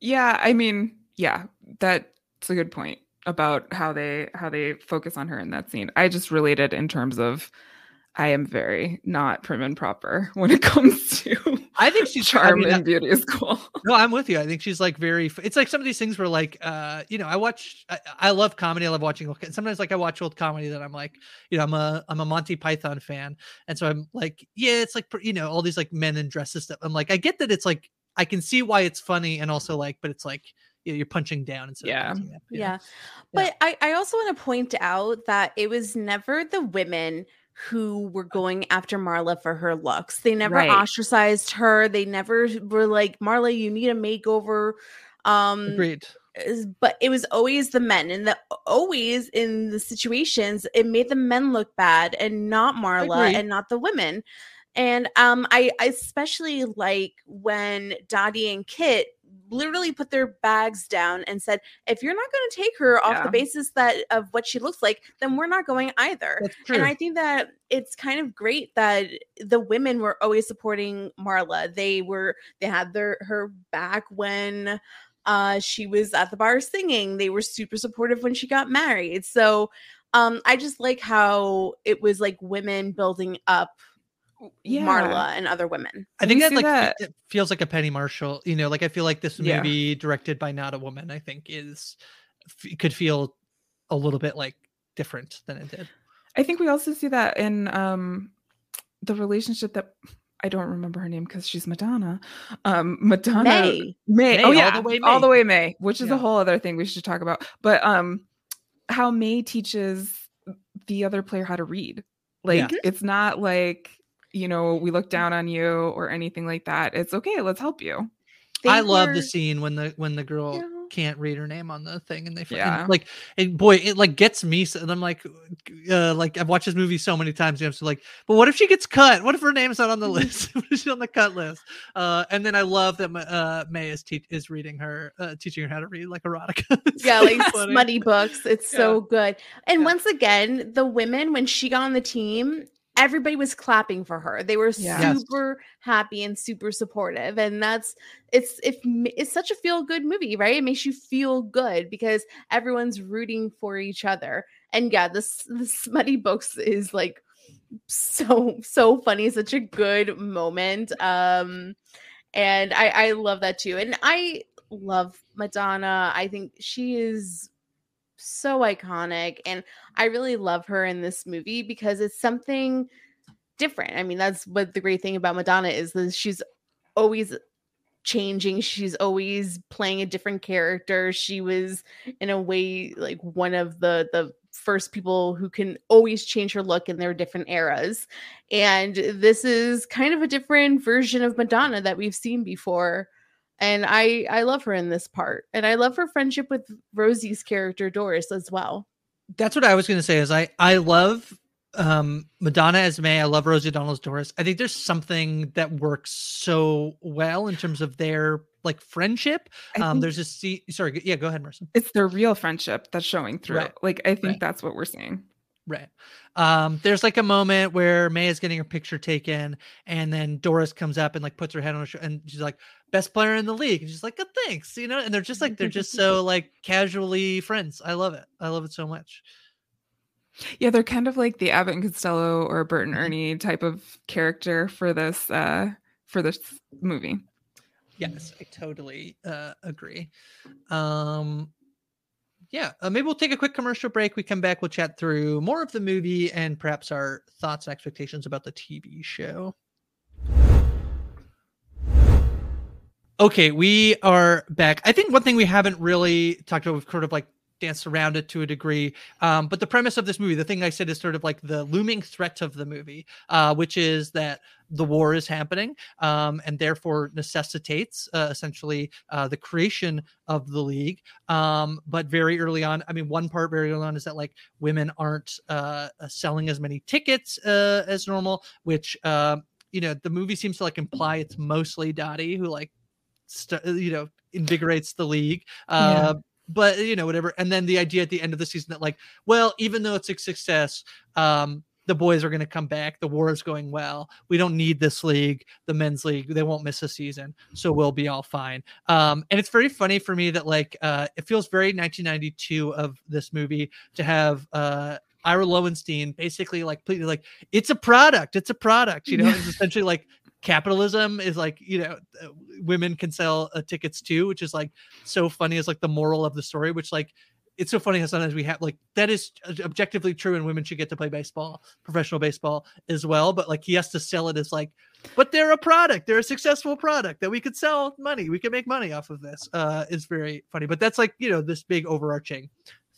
yeah, I mean, yeah, that's a good point about how they how they focus on her in that scene. I just related in terms of I am very not prim and proper when it comes to I think she's I charm mean, and beauty is cool. No, I'm with you. I think she's like very. It's like some of these things where like, uh, you know, I watch. I, I love comedy. I love watching. old- Sometimes like I watch old comedy that I'm like, you know, I'm a I'm a Monty Python fan, and so I'm like, yeah, it's like you know all these like men in dresses stuff. I'm like, I get that it's like I can see why it's funny, and also like, but it's like you know, you're punching down instead Yeah. of punching up, you know? Yeah. But I, I also want to point out that it was never the women who were going after Marla for her looks. They never Right. ostracized her. They never were like, Marla, you need a makeover. Um Agreed. but it was always the men and the always in the situations it made the men look bad and not marla and not the women and um i I especially like when dottie and kit literally put their bags down and said if you're not going to take her off Yeah. the basis that of what she looks like then we're not going either and I think that it's kind of great that the women were always supporting Marla. They were they had their her back when uh she was at the bar singing. They were super supportive when she got married. So um I just like how it was like women building up Yeah. Marla and other women. I think that like that- it feels like a Penny Marshall. You know, like I feel like this Yeah. movie directed by not a woman. I think is f- could feel a little bit like different than it did. I think we also see that in um the relationship that I don't remember her name because she's Madonna. Um Madonna May. May. May, oh all yeah, the way all the way May, which is Yeah. a whole other thing we should talk about. But um, how May teaches the other player how to read. Like Yeah. it's not like you know we look down on you or anything like that. It's okay. Let's help you. I They love the scene when the when the girl Yeah. can't read her name on the thing and they Yeah. and like and boy it like gets me so, and I'm like uh like I've watched this movie so many times and I'm so like but what if she gets cut what if her name's not on the list what if she's on the cut list uh and then I love that Ma- uh May is te- is reading her uh teaching her how to read like erotica yeah, like funny. smutty books. It's so good. And Yeah. once again, the women, when she got on the team, everybody was clapping for her. They were Yes. super happy and super supportive. And that's it's if it's such a feel good movie, right? It makes you feel good because everyone's rooting for each other. And yeah, this the smutty books is like so so funny, such a good moment. Um and I, I love that too. And I love Madonna. I think she is so iconic, and I really love her in this movie because it's something different. I mean, that's what the great thing about Madonna is that she's always changing. She's always playing a different character. She was in a way like one of the the first people who can always change her look in their different eras. And this is kind of a different version of Madonna that we've seen before. And I I love her in this part. And I love her friendship with Rosie's character Doris as well. That's what I was going to say is I I love um Madonna as May. I love Rosie O'Donnell as Doris. I think there's something that works so well in terms of their like friendship. Um, there's a see. Sorry, yeah, go ahead, Marissa. It's their real friendship that's showing through. Right. Like I think Right. that's what we're seeing. Right. Um, there's like a moment where May is getting her picture taken, and then Doris comes up and like puts her head on her shoulder, and she's like, "Best player in the league." And she's like, "Oh, thanks," you know. And they're just like they're just so like casually friends. I love it. I love it so much. Yeah, they're kind of like the Abbott and Costello or Bert and Mhm. Ernie type of character for this uh for this movie. Yes, I totally uh, agree. Um, yeah, uh, maybe we'll take a quick commercial break. We come back, we'll chat through more of the movie and perhaps our thoughts and expectations about the TV show. Okay, we are back. I think one thing we haven't really talked about, we've sort of like danced around it to a degree. Um, but the premise of this movie, the thing I said is sort of like the looming threat of the movie, uh, which is that the war is happening um, and therefore necessitates uh, essentially uh, the creation of the league. Um, but very early on, I mean, one part very early on is that like women aren't uh, uh, selling as many tickets uh, as normal, which um, you know the movie seems to like imply it's mostly Dottie who like st- you know invigorates the league. Uh, But you know whatever, and then the idea at the end of the season that like, well, even though it's a success, um, the boys are going to come back. The war is going well. We don't need this league, the men's league. They won't miss a season, so we'll be all fine. Um, and it's very funny for me that like uh, it feels very 1992 of this movie to have uh, Ira Lowenstein basically like completely like it's a product. It's a product. You know, it's essentially like capitalism is like you know uh, women can sell uh, tickets too, which is like so funny as like the moral of the story, which like it's so funny how sometimes we have like that is objectively true and women should get to play baseball professional baseball as well but like he has to sell it as like but they're a product they're a successful product that we could sell money we can make money off of this uh is very funny but that's like you know this big overarching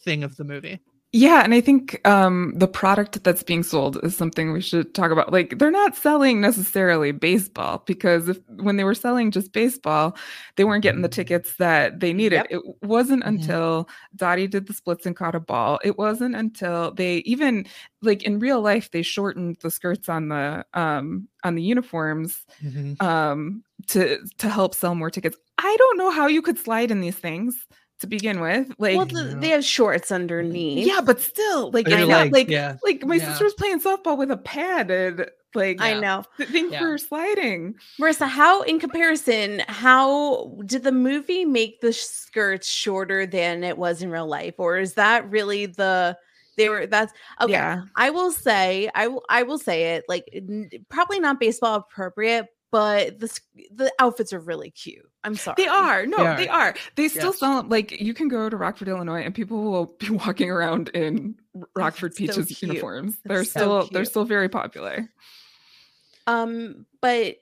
thing of the movie Yeah, and I think um, the product that's being sold is something we should talk about. Like, they're not selling necessarily baseball because if when they were selling just baseball, they weren't getting the tickets that they needed. Yep. It wasn't Mhm. until Dottie did the splits and caught a ball. It wasn't until they even like in real life they shortened the skirts on the um on the uniforms um to to help sell more tickets. I don't know how you could slide in these things to begin with. Like, well, the, they have shorts mm-hmm. underneath. yeah, but still, like, Or your it's not legs, like yeah like my Yeah. sister was playing softball with a pad and like I know. the thing Yeah. for sliding. Marissa, how, in comparison, how did the movie make the skirts shorter than it was in real life, or is that really the they were? That's okay. Yeah. I will say, I will, I will say it. Like, n- probably not baseball appropriate, but the the outfits are really cute. I'm sorry, They are. No, They they are. are. They still Yes. sell 'em- like you can go to Rockford, Illinois, and people will be walking around in Rockford That's Peaches cute. uniforms. That's They're so still they're still very popular. Um, but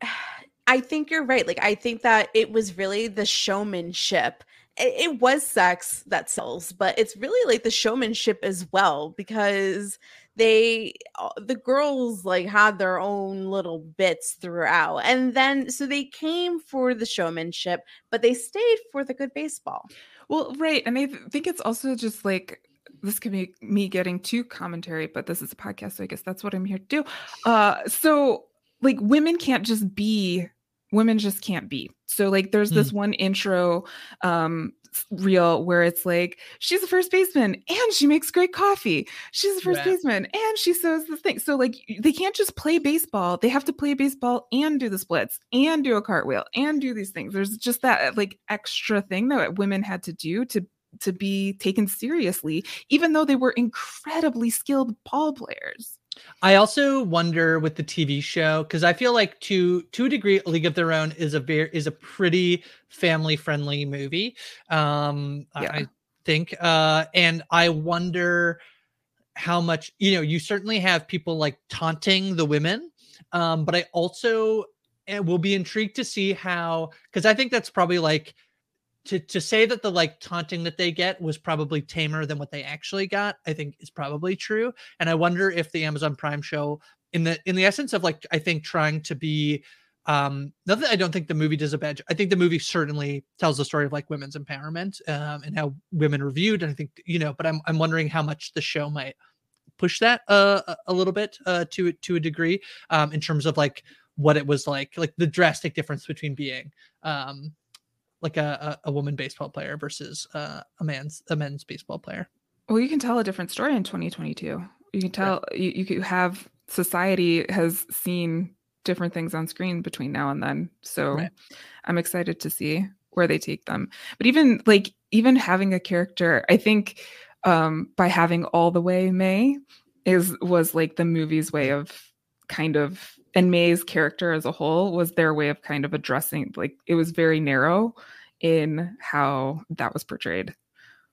I think you're right. Like, I think that it was really the showmanship. It, it was sex that sells, but it's really like the showmanship as well because they uh, the girls like had their own little bits throughout and then so they came for the showmanship but they stayed for the good baseball Well, right. And I th- think it's also just like this could be me getting too commentary, but this is a podcast, so I guess that's what I'm here to do. Uh so like women can't just be women just can't be. So like there's this one intro um reel where it's like she's a first baseman and she makes great coffee. She's a first Right. baseman and she sews the thing. So like they can't just play baseball. They have to play baseball and do the splits and do a cartwheel and do these things. There's just that like extra thing that women had to do to to be taken seriously, even though they were incredibly skilled ball players. I also wonder with the TV show because I feel like to to a degree, League of Their Own is a very is a pretty family friendly movie. Um, Yeah. I think, uh, and I wonder how much you know. You certainly have people like taunting the women, um, but I also eh, will be intrigued to see how because I think that's probably like to to say that the like taunting that they get was probably tamer than what they actually got. I think is probably true and i wonder if the amazon prime show in the in the essence of like i think trying to be um not that i don't think the movie does a bad i think the movie certainly tells the story of like women's empowerment um and how women are viewed and i think you know but i'm i'm wondering how much the show might push that uh a- a little bit uh to to a degree um in terms of like what it was like like the drastic difference between being um like a, a, a woman baseball player versus uh, a man's a men's baseball player Well, you can tell a different story in 2022. You can tell you, you have society has seen different things on screen between now and then. So Right. I'm excited to see where they take them. But even like even having a character, I think um by having all the way May is was like the movie's way of kind of and May's character as a whole was their way of kind of addressing like it was very narrow in how that was portrayed.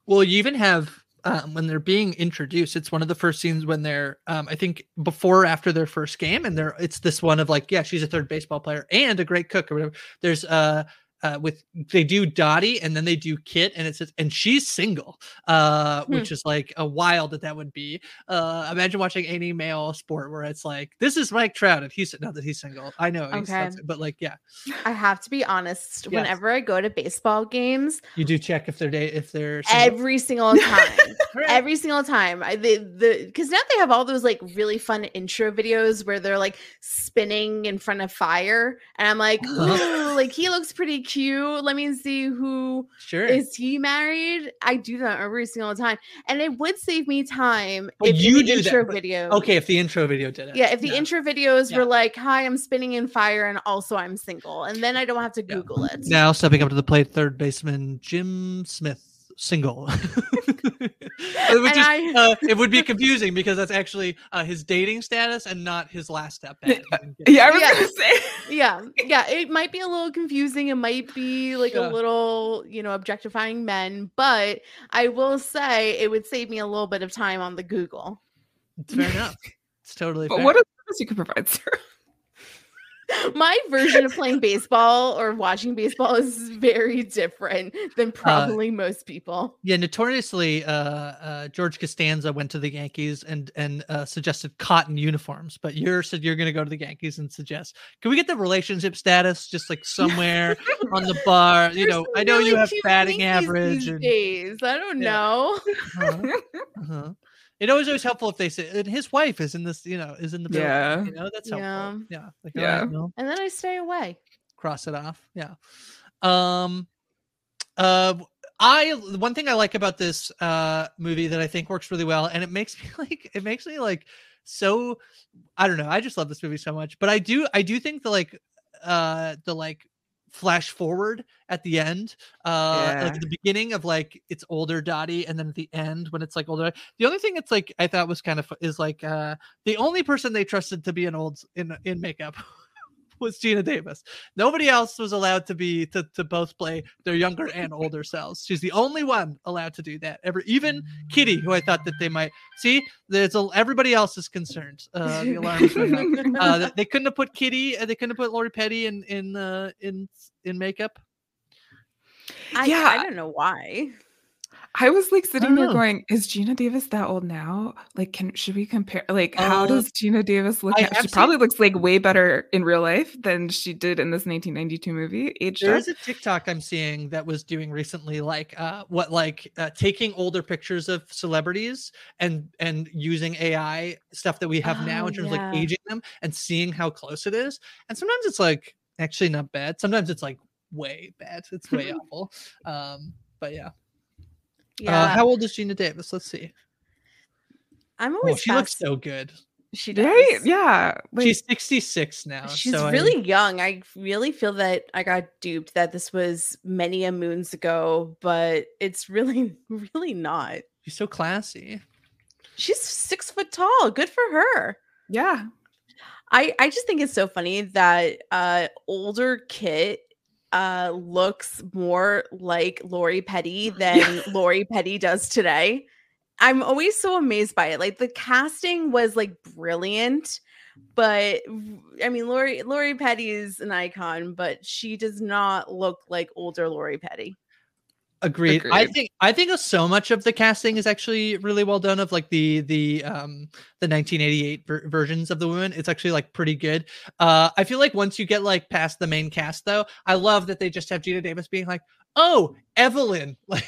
Well, you even have um, when they're being introduced. It's one of the first scenes when they're, um, I think, before or after their first game, and they're. It's this one of like, yeah, she's a third baseball player and a great cook or whatever. There's uh. Uh, with they do Dottie and then they do Kit and it says and she's single, uh, Hmm. which is like a wild that that would be. Uh, imagine watching any male sport where it's like this is Mike Trout and he's not that he's single. I know, he's Okay. but like yeah, I have to be honest. Yes. Whenever I go to baseball games, you do check if they're day if they're single. every single time, every single time, I the the because now they have all those like really fun intro videos where they're like spinning in front of fire, and I'm like, Uh-huh. Ooh, like he looks pretty cute. Let me see who sure. is he married. I do that every single time, and it would save me time But if you the do that, intro but- video. Okay, if the intro video did it. Yeah, if the intro videos Yeah. were like, "Hi, I'm spinning in fire, and also I'm single," and then I don't have to Yeah. Google it. Now stepping up to the plate, third baseman Jim Smith, single. Which And is, I- uh, it would be confusing because that's actually uh, his dating status and not his last step. back. Yeah, I was Yeah. gonna say. yeah yeah it might be a little confusing it might be like Yeah. a little you know objectifying men but i will say it would save me a little bit of time on the google It's fair enough. It's totally But fair. what else you could provide, Sarah? my version of playing baseball or watching baseball is very different than probably most people yeah, notoriously, uh, uh, George Costanza went to the Yankees and and uh, suggested cotton uniforms. But you're said you're going to go to the Yankees and suggest. Can we get the relationship status just like somewhere on the bar? You There's know, I know really you have batting Yankees average. And, days i don't Yeah. know uh-huh, uh-huh. It always always helpful if they say and his wife is in this, you know, is in the building. Yeah. You know, that's helpful. Yeah. Yeah. Like, Yeah. yeah. know, and then i stay away cross it off. Yeah. Um uh I one thing I like about this uh movie that I think works really well, and it makes me like it makes me like so I don't know, I just love this movie so much. But I do I do think the like uh the like flash forward at the end uh like at the beginning of like it's older dottie and then at the end when it's like older the only thing that's like i thought was kind of is like uh the only person they trusted to be an old in in makeup was Geena Davis. Nobody else was allowed to be to, to both play their younger and older selves. She's the only one allowed to do that. Ever even Kitty, who I thought that they might see. There's a, everybody else is concerned. Uh, the alarm is going. Uh, they- they couldn't have put Kitty. Uh, they couldn't have put Lori Petty in in uh, in in makeup. I, Yeah. I don't know why I was like sitting there know. going, "Is Geena Davis that old now? Like, can should we compare? Like, how Uh, does Geena Davis look? Now? She probably looks like way better in real life than she did in this 1992 movie. Aged There up. is a TikTok I'm seeing that was doing recently, like uh, what like uh, taking older pictures of celebrities and and using AI stuff that we have now Oh, in terms of like aging them and seeing how close it is. And sometimes it's like actually not bad. Sometimes it's like way bad. It's way awful. Um, but yeah. Yeah Uh, how old is Geena Davis? Let's see. i'm Oh, always she looks so good. she does right? Yeah. Like, She's 66 now. She's so I- really young. I really feel that I got duped that this was many a moons ago, but it's really, really not. she's so classy. She's six foot tall. Good for her. Yeah. I I just think it's so funny that uh older Kit uh looks more like Lori Petty than Lori Petty does today. I'm always so amazed by it. Like the casting was like brilliant, but I mean Lori Lori Petty is an icon, but she does not look like older Lori Petty. Agreed. I think I think so much of the casting is actually really well done. Of like the the um the 1988 ver- versions of the women, it's actually like pretty good. Uh, I feel like once you get like past the main cast, though, I love that they just have Geena Davis being like, "Oh, Evelyn," like,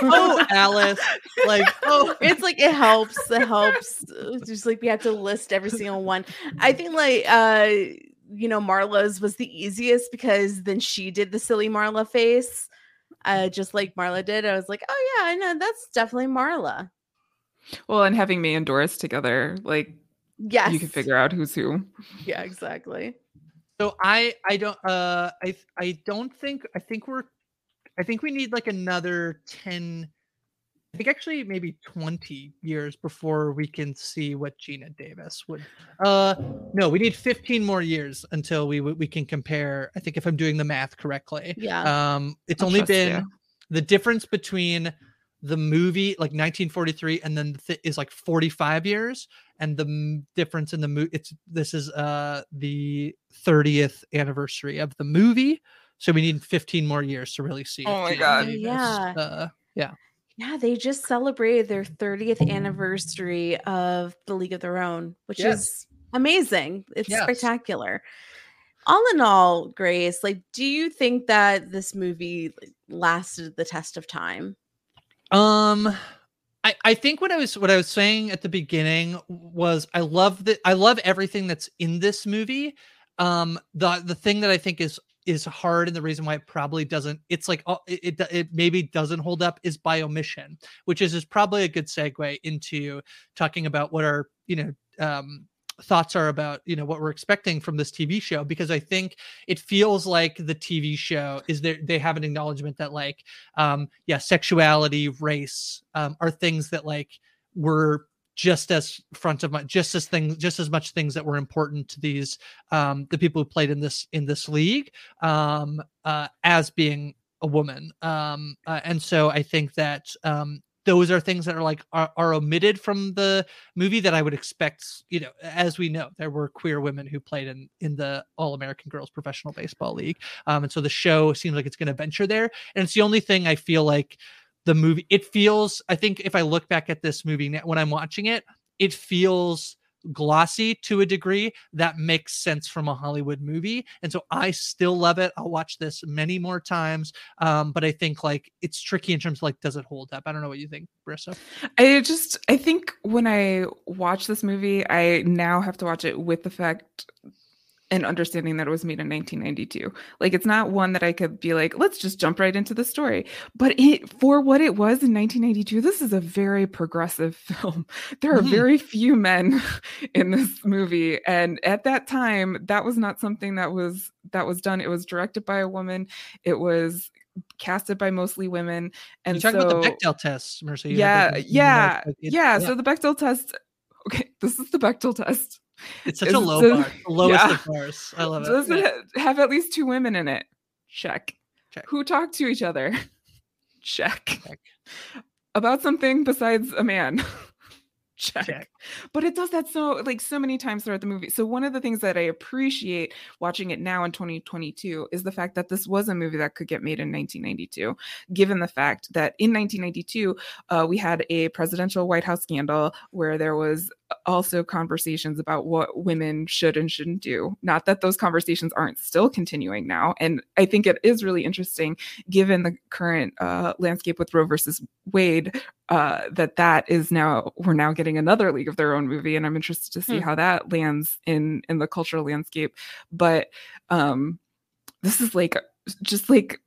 "Oh, Alice," like, "Oh, it's like it helps it helps uh, just like we have to list every single one i think like uh you know marla's was the easiest because then she did the silly marla face uh just like marla did i was like oh yeah i know that's definitely marla. Well, and having me and Doris together, like yes you can figure out who's who. yeah exactly. So I I don't uh I I don't think I think we're I think we need like another 10 I think actually maybe 20 years before we can see what Geena Davis would uh no we need 15 more years until we we can compare I think if I'm doing the math correctly yeah um it's I'll only been you. the difference between the movie like 1943 and then th- is like 45 years and the m- difference in the movie it's this is uh the 30th anniversary of the movie so we need 15 more years to really see Oh my Geena God. Davis. Yeah. uh, yeah they just celebrated their 30th anniversary of the league of their own which Yes. is amazing it's Yes. spectacular all in all grace like do you think that this movie lasted the test of time Um, I I think what I was what I was saying at the beginning was I love that I love everything that's in this movie. Um, the the thing that I think is is hard and the reason why it probably doesn't it's like uh, it, it it maybe doesn't hold up is by omission which is is probably a good segue into talking about what our you know um thoughts are about you know what we're expecting from this tv show because i think it feels like the tv show is there they have an acknowledgement that like um yeah sexuality race um are things that like were just as front of mind just as things just as much things that were important to these um the people who played in this in this league um uh as being a woman. Um uh, and so i think that um those are things that are like are, are omitted from the movie that i would expect you know as we know there were queer women who played in in the all american girls professional baseball league. Um and so the show seems like it's going to venture there. And it's the only thing i feel like the movie it feels i think if i look back at this movie now, when i'm watching it it feels glossy to a degree that makes sense from a hollywood movie. And so i still love it. I'll watch this many more times. Um but i think like it's tricky in terms of like does it hold up? I don't know what you think Marissa. I just I think when I watch this movie, I now have to watch it with the fact and understanding that it was made in 1992. Like it's not one that I could be like, let's just jump right into the story. But it for what it was in 1992, this is a very progressive film. There are Mhm. very few men in this movie and at that time that was not something that was that was done. It was directed by a woman. It was casted by mostly women and you talking so about the Bechdel tests, Mercy. Yeah, yeah, like, it- yeah. So the Bechdel test. Okay, this is the Bechdel test. It's such is a low bar, the lowest yeah. of bars. I love it. Does it ha- have at least two women in it? Check. Check. Who talk to each other? Check. Check. About something besides a man. Check. Check. But it does that so like so many times throughout the movie. So one of the things that I appreciate watching it now in 2022 is the fact that this was a movie that could get made in 1992, given the fact that in 1992 uh, we had a presidential White House scandal where there was also conversations about what women should and shouldn't do. Not that those conversations aren't still continuing now, and I think it is really interesting given the current uh, landscape with Roe versus Wade uh, that that is now we're now getting another League of Their Own movie, and I'm interested to see Hmm. how that lands in in the cultural landscape. But um, this is like just like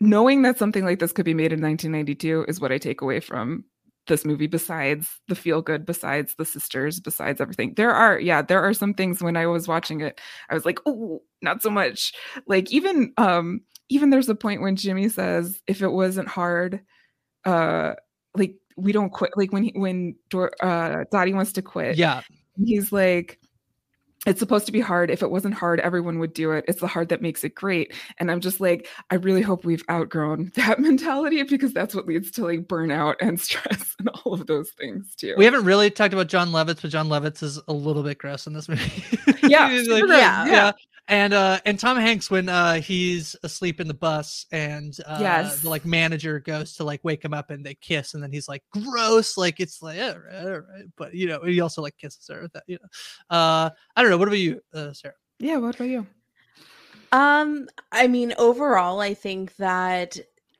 knowing that something like this could be made in 1992 is what I take away from this movie besides the feel good besides the sisters besides everything. There are yeah there are some things when i was watching it i was like oh not so much. Like even um even there's a point when jimmy says if it wasn't hard uh like we don't quit like when he when Dor- uh dottie wants to quit Yeah, he's like it's supposed to be hard. If it wasn't hard, everyone would do it. It's the hard that makes it great. And I'm just like, I really hope we've outgrown that mentality because that's what leads to like burnout and stress and all of those things too. We haven't really talked about Jon Lovitz, but Jon Lovitz is a little bit gross in this movie. Yeah, like, gross. yeah. yeah. And uh and Tom Hanks when uh he's asleep in the bus and uh Yes. the like manager goes to like wake him up and they kiss and then he's like gross like it's like yeah, right, all right. but you know he also like kisses her that you know uh I don't know what about you uh Sarah Yeah, what about you? Um, I mean, overall, I think that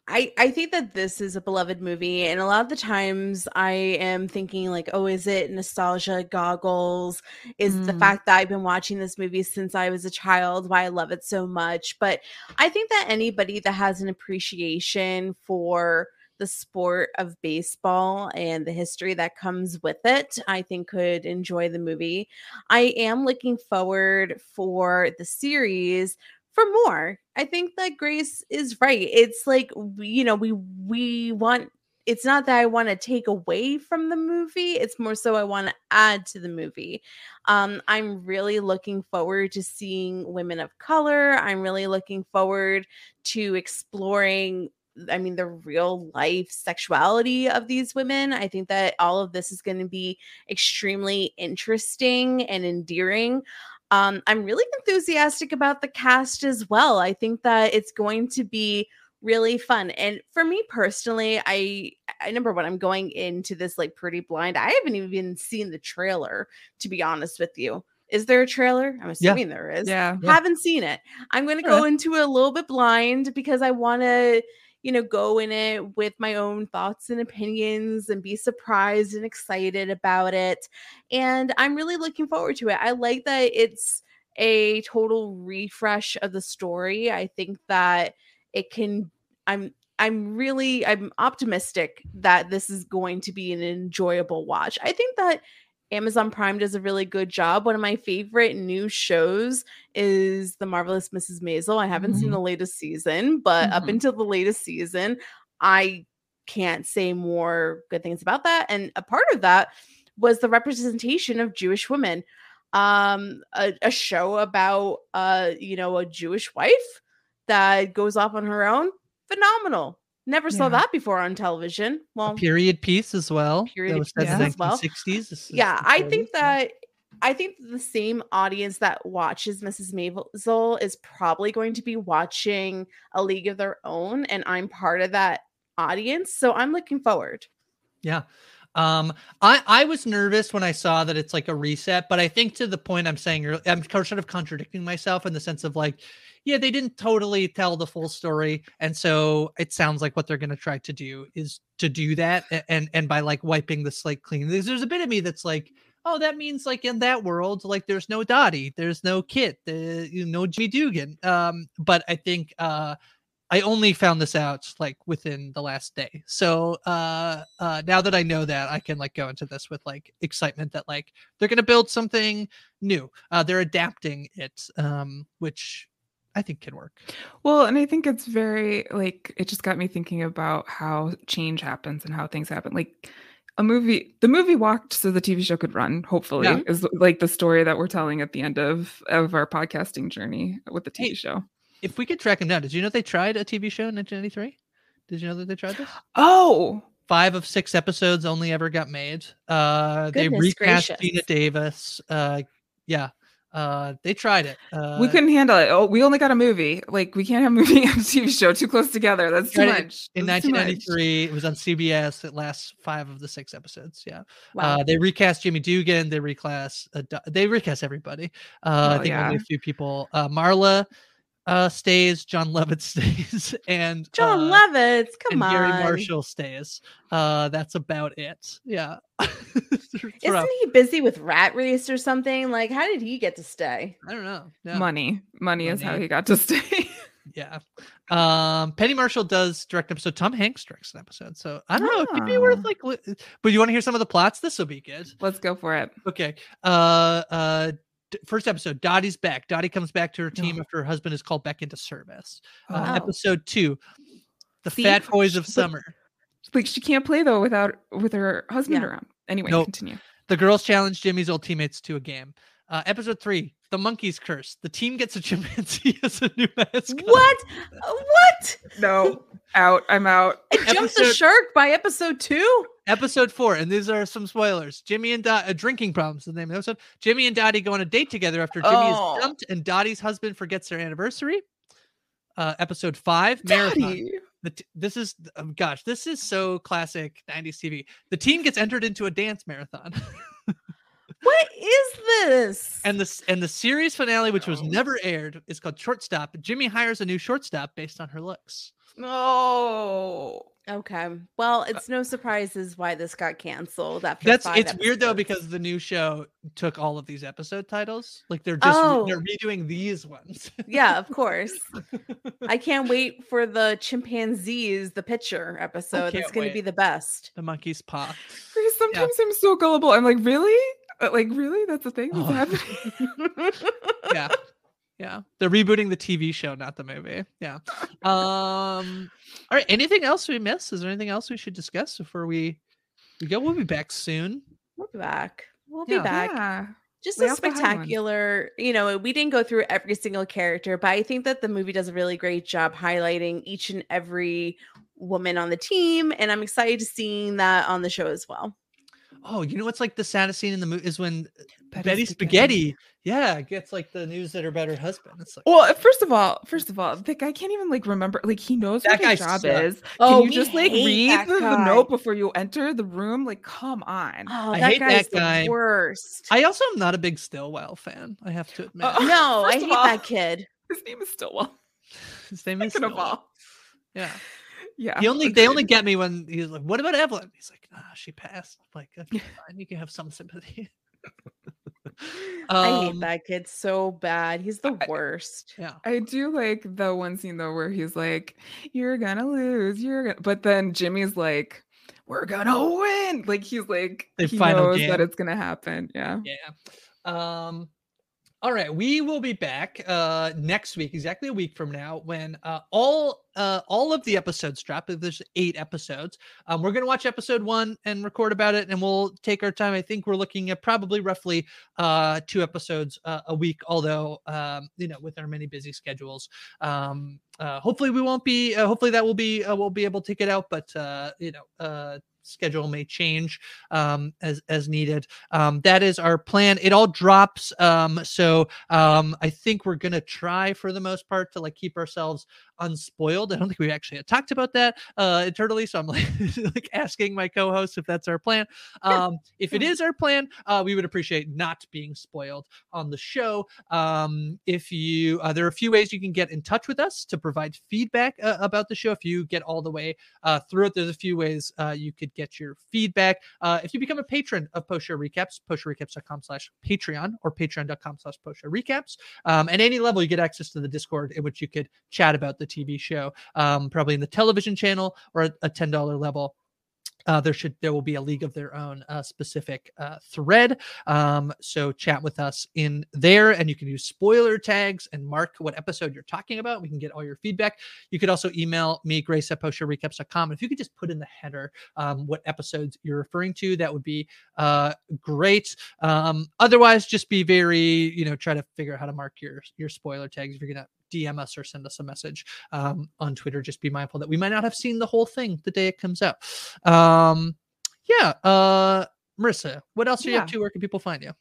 I I think that this is a beloved movie, and a lot of the times I am thinking like, oh, is it nostalgia goggles? Is the Mm. fact that I've been watching this movie since I was a child why I love it so much? But I think that anybody that has an appreciation for the sport of baseball and the history that comes with it, I think could enjoy the movie. I am looking forward for the series for more. I think that Grace is right. It's like you know, we we want it's not that I want to take away from the movie, it's more so I want to add to the movie. Um I'm really looking forward to seeing women of color. I'm really looking forward to exploring I mean, the real life sexuality of these women. I think that all of this is going to be extremely interesting and endearing. Um, I'm really enthusiastic about the cast as well. I think that it's going to be really fun. And for me personally, I, I number one, I'm going into this like pretty blind. I haven't even seen the trailer, to be honest with you. Is there a trailer? I'm Yeah. assuming there is Yeah. Yeah. haven't seen it. I'm going to go into it a little bit blind because I want to, you know, go in it with my own thoughts and opinions and be surprised and excited about it. And I'm really looking forward to it. I like that it's a total refresh of the story. I think that it can I'm I'm really I'm optimistic that this is going to be an enjoyable watch. I think that Amazon Prime does a really good job. One of my favorite new shows is The Marvelous Mrs. Maisel. I haven't seen Mhm. the latest season, but up Mhm. until the latest season, I can't say more good things about that. And a part of that was the representation of Jewish women. Um, a, a show about uh, you know, a Jewish wife that goes off on her own. Phenomenal. Never saw Yeah. that before on television. Well, period piece as well Period that was set in piece the as well. 1960s This is yeah i think that i think the same audience that watches mrs maisel is probably going to be watching a league of their own and i'm part of that audience so i'm looking forward Yeah. Um, I, I was nervous when I saw that it's like a reset, but I think to the point I'm saying, I'm sort of contradicting myself in the sense of like, yeah, they didn't totally tell the full story. And so it sounds like what they're going to try to do is to do that. And, and by like wiping the slate clean, there's, there's a bit of me that's like, oh, that means like in that world, like there's no Dottie, there's no Kit, the, you know, Jimmy Dugan. Um, but I think, uh, I only found this out like within the last day. So uh uh now that I know that I can like go into this with like excitement that like they're gonna build something new. Uh they're adapting it, um, which I think can work. Well, and I think it's very like it just got me thinking about how change happens and how things happen. Like a movie, the movie walked so the TV show could run. Hopefully, Yeah. is like the story that we're telling at the end of of our podcasting journey with the TV Hey. show. If we could track them down, did you know they tried a TV show in 1993? Did you know that they tried this? Oh, Five of six episodes only ever got made. Uh they Goodness recast gracious. Geena Davis. Uh yeah. Uh they tried it. Uh we couldn't handle it. Oh, we only got a movie. Like we can't have a movie and TV show too close together. That's too much. in That's too much. 1993 it was on cbs it lasts five of the six episodes yeah wow uh they recast jimmy dugan they recast uh, they recast everybody uh i Oh, think only a few people uh marla uh stays jon lovett stays and jon uh, lovitz come and on. Garry marshall stays. Uh that's about it. Yeah. Isn't he busy with rat race or something? Like how did he get to stay? I don't know. Yeah. Money, money is how he got to stay. yeah. Um penny marshall does direct an episode. Tom hanks directs an episode so i don't know. It could be worth Oh. like li- but you want to hear some of the plots? This will be good. Let's go for it. Okay. Uh uh d- first episode, Dottie's back. Dottie comes back to her team Oh. after her husband is called back into service. Uh, Oh. episode two, the See? fat boys of summer. Like she can't play though without with her husband Yeah. around. Anyway, Nope. continue. The girls challenge Jimmy's old teammates to a game. Uh, episode three, the monkey's curse. The team gets a chimpanzee as a new mascot. What? What? No, out. I'm out. It jumped the shark by episode two. Episode four, and these are some spoilers. Jimmy and Dot, uh, drinking problems. is The name of the episode. Jimmy and Dottie go on a date together after Jimmy Oh. is dumped, and Dottie's husband forgets their anniversary. Uh, episode five, marathon. Daddy. The t- this is oh gosh, this is so classic 90s TV. The team gets entered into a dance marathon. What is this? and the and the series finale, which was never aired, is called Shortstop. Jimmy hires a new shortstop based on her looks. No. okay. Well, uh, it's no surprises why this got canceled after That's five it's weird though because the new show took all of these episode titles. Like they're just Oh. they're redoing these ones. yeah, of course. I can't wait for the chimpanzees, the picture episode. That's can't going to be the best. the monkey's paw. Grace, sometimes I'm so gullible. I'm like, really? Like, really? That's a thing that's Oh. happening. Yeah. Yeah. They're rebooting the TV show, not the movie. Yeah. Um all right. Anything else we missed? Is there anything else we should discuss before we we go? We'll be back soon. We'll be back. We'll Yeah. be back. Yeah. Just We a also had one. spectacular, you know, we didn't go through every single character, but I think that the movie does a really great job highlighting each and every woman on the team. And I'm excited to seeing that on the show as well. Oh, you know what's like the saddest scene in the movie is when Betty Betty, Spaghetti, yeah, gets like the news that her better husband. It's like Well, first of all, first of all, the guy can't even like remember. Like he knows That what his job sucks. is. Can Oh, you just like read the, the note before you enter the room? Like, come on. Oh, I that hate guy's that guy. the worst. I also am not a big Stilwell fan. I have to admit. Uh, no, I hate all- that kid. His name is Stilwell. His name is Second of Stilwell. all, Yeah. Yeah. He only they only get me when he's like, "What about Evelyn?" He's like, "Ah, she passed." I'm like, okay, fine, you can have some sympathy. I hate Um, that kid so bad. He's the I- worst. Yeah. I do like the one scene though where he's like, "You're gonna lose, you're gonna," but then Jimmy's like, "We're gonna win!" Like he's like, The he final knows game. that it's gonna happen. Yeah. Yeah. Um all right, we will be back uh next week, exactly a week from now, when uh all uh all of the episodes drop. There's eight episodes. Um we're gonna watch episode one and record about it, and we'll take our time. I think we're looking at probably roughly uh two episodes uh, a week, although um, you know, with our many busy schedules. Um uh hopefully we won't be uh, hopefully that will be uh, we'll be able to get out, but uh you know uh schedule may change um as as needed. Um that is our plan. It all drops um so um i think we're gonna try for the most part to like keep ourselves unspoiled i don't think we actually had talked about that uh internally so i'm like like asking my co-host if that's our plan um if it is our plan uh we would appreciate not being spoiled on the show um if you uh, there are a few ways you can get in touch with us to provide feedback uh, about the show if you get all the way uh, through it. There's a few ways uh, you could get your feedback. Uh, if you become a patron of Post Show Recaps, postshowrecaps.com slash Patreon or patreon.com slash Post Show Recaps. Um, at any level, you get access to the Discord in which you could chat about the TV show, um, probably in the television channel or a a $10 level. Uh, there should there will be a league of their own uh, specific uh, thread um, so chat with us in there and you can use spoiler tags and mark what episode you're talking about we can get all your feedback you could also email me, grace at postshowrecaps.com. If you could just put in the header um, what episodes you're referring to, that would be uh, great. Um, otherwise, just be very, you know, try to figure out how to mark your your spoiler tags. If you're to DM us or send us a message um, on Twitter, just be mindful that we might not have seen the whole thing the day it comes out. Um, yeah. Uh, Marissa, what else are you up to? Where can people find you?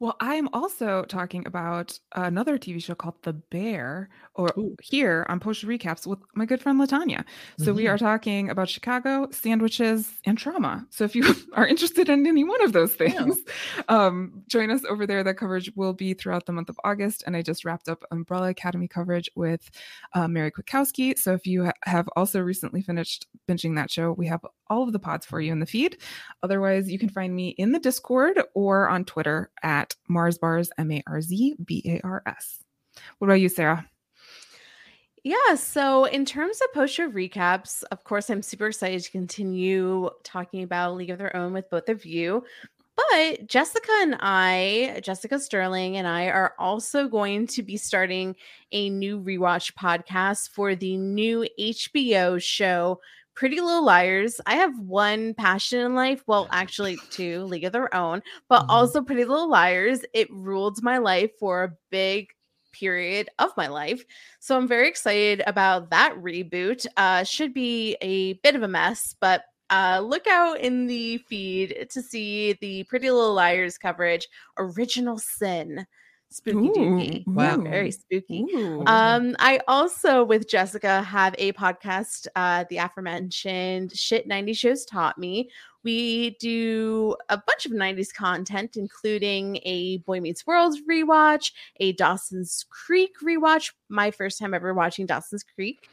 Well, I'm also talking about another TV show called The Bear, or Ooh. here on Post Recaps with my good friend Latanya. So we Mhm. are talking about Chicago, sandwiches, and trauma. So if you are interested in any one of those Yeah. things, um, join us over there. That coverage will be throughout the month of August. And I just wrapped up Umbrella Academy coverage with uh, Mary Kwiatkowski. So if you ha- have also recently finished binging that show, we have all of the pods for you in the feed. Otherwise, you can find me in the Discord or on Twitter at Mars Bars, M A R Z B A R S. What about you, Sara? Yeah, so in terms of post show recaps, of course, I'm super excited to continue talking about League of Their Own with both of you. But Jessica and I, Jessica Sterling and I, are also going to be starting a new rewatch podcast for the new HBO show Pretty Little Liars. I have one passion in life. Well, actually, two League of Their Own, but Mhm. also Pretty Little Liars. It ruled my life for a big period of my life. So I'm very excited about that reboot. Uh, should be a bit of a mess, but uh, look out in the feed to see the Pretty Little Liars coverage. Original Sin. Spooky dooky. Wow. Very spooky. Ooh. Um, I also with Jessica have a podcast, uh, the aforementioned Shit 90 Shows Taught Me. We do a bunch of 90s content, including a Boy Meets World rewatch, a Dawson's Creek rewatch, my first time ever watching Dawson's Creek.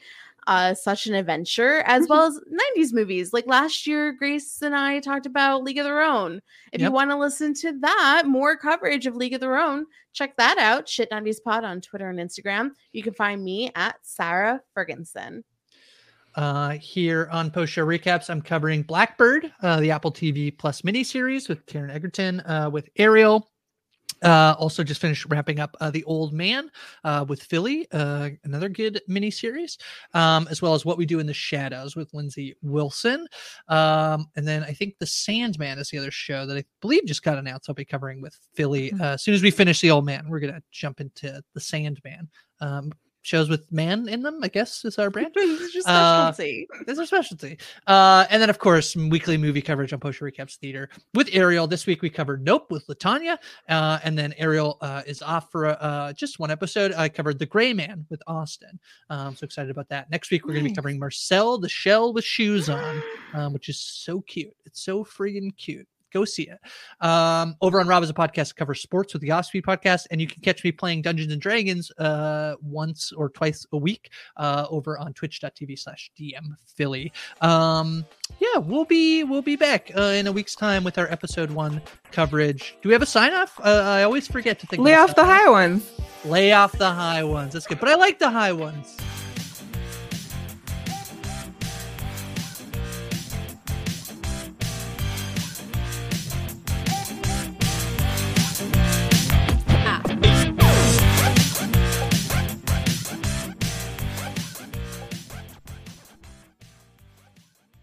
Uh, such an adventure, as well as 90s movies. Like last year, Grace and I talked about League of Their Own. If you want to listen to that, more coverage of League of Their Own, check that out. Shit 90s Pod on Twitter and Instagram. You can find me at Sara Fergenson. Uh, here on post show recaps, I'm covering Blackbird, uh, the Apple TV Plus miniseries with Taron Egerton, uh, with Ariel. Uh, also, just finished wrapping up uh, The Old Man uh, with Philly, uh, another good miniseries, um, as well as What We Do in the Shadows with Lindsay Wilson. Um, and then I think The Sandman is the other show that I believe just got announced. I'll be covering with Philly. Mhm. Uh, as soon as we finish The Old Man, we're going to jump into The Sandman. Um, shows with man in them, I guess, is our brand. This is your Uh, specialty. That's our specialty. Uh, and then, of course, weekly movie coverage on Post Recaps Theater with Ariel. This week we covered Nope with Latanya. Uh, and then Ariel uh, is off for uh, just one episode. I covered The Gray Man with Austin. Um, so excited about that. Next week we're going to be covering Marcel the Shell with Shoes on, um, which is so cute. It's so friggin' cute. Go see it. Um, over on Rob is a podcast that covers sports with the Osprey podcast, and you can catch me playing Dungeons and Dragons uh, once or twice a week uh, over on twitch.tv slash DM Philly. Um, yeah, we'll be we'll be back uh, in a week's time with our episode one coverage. Do we have a sign off? Uh, I always forget to think. Lay off the high ones. Lay off the high ones. That's good, but I like the high ones.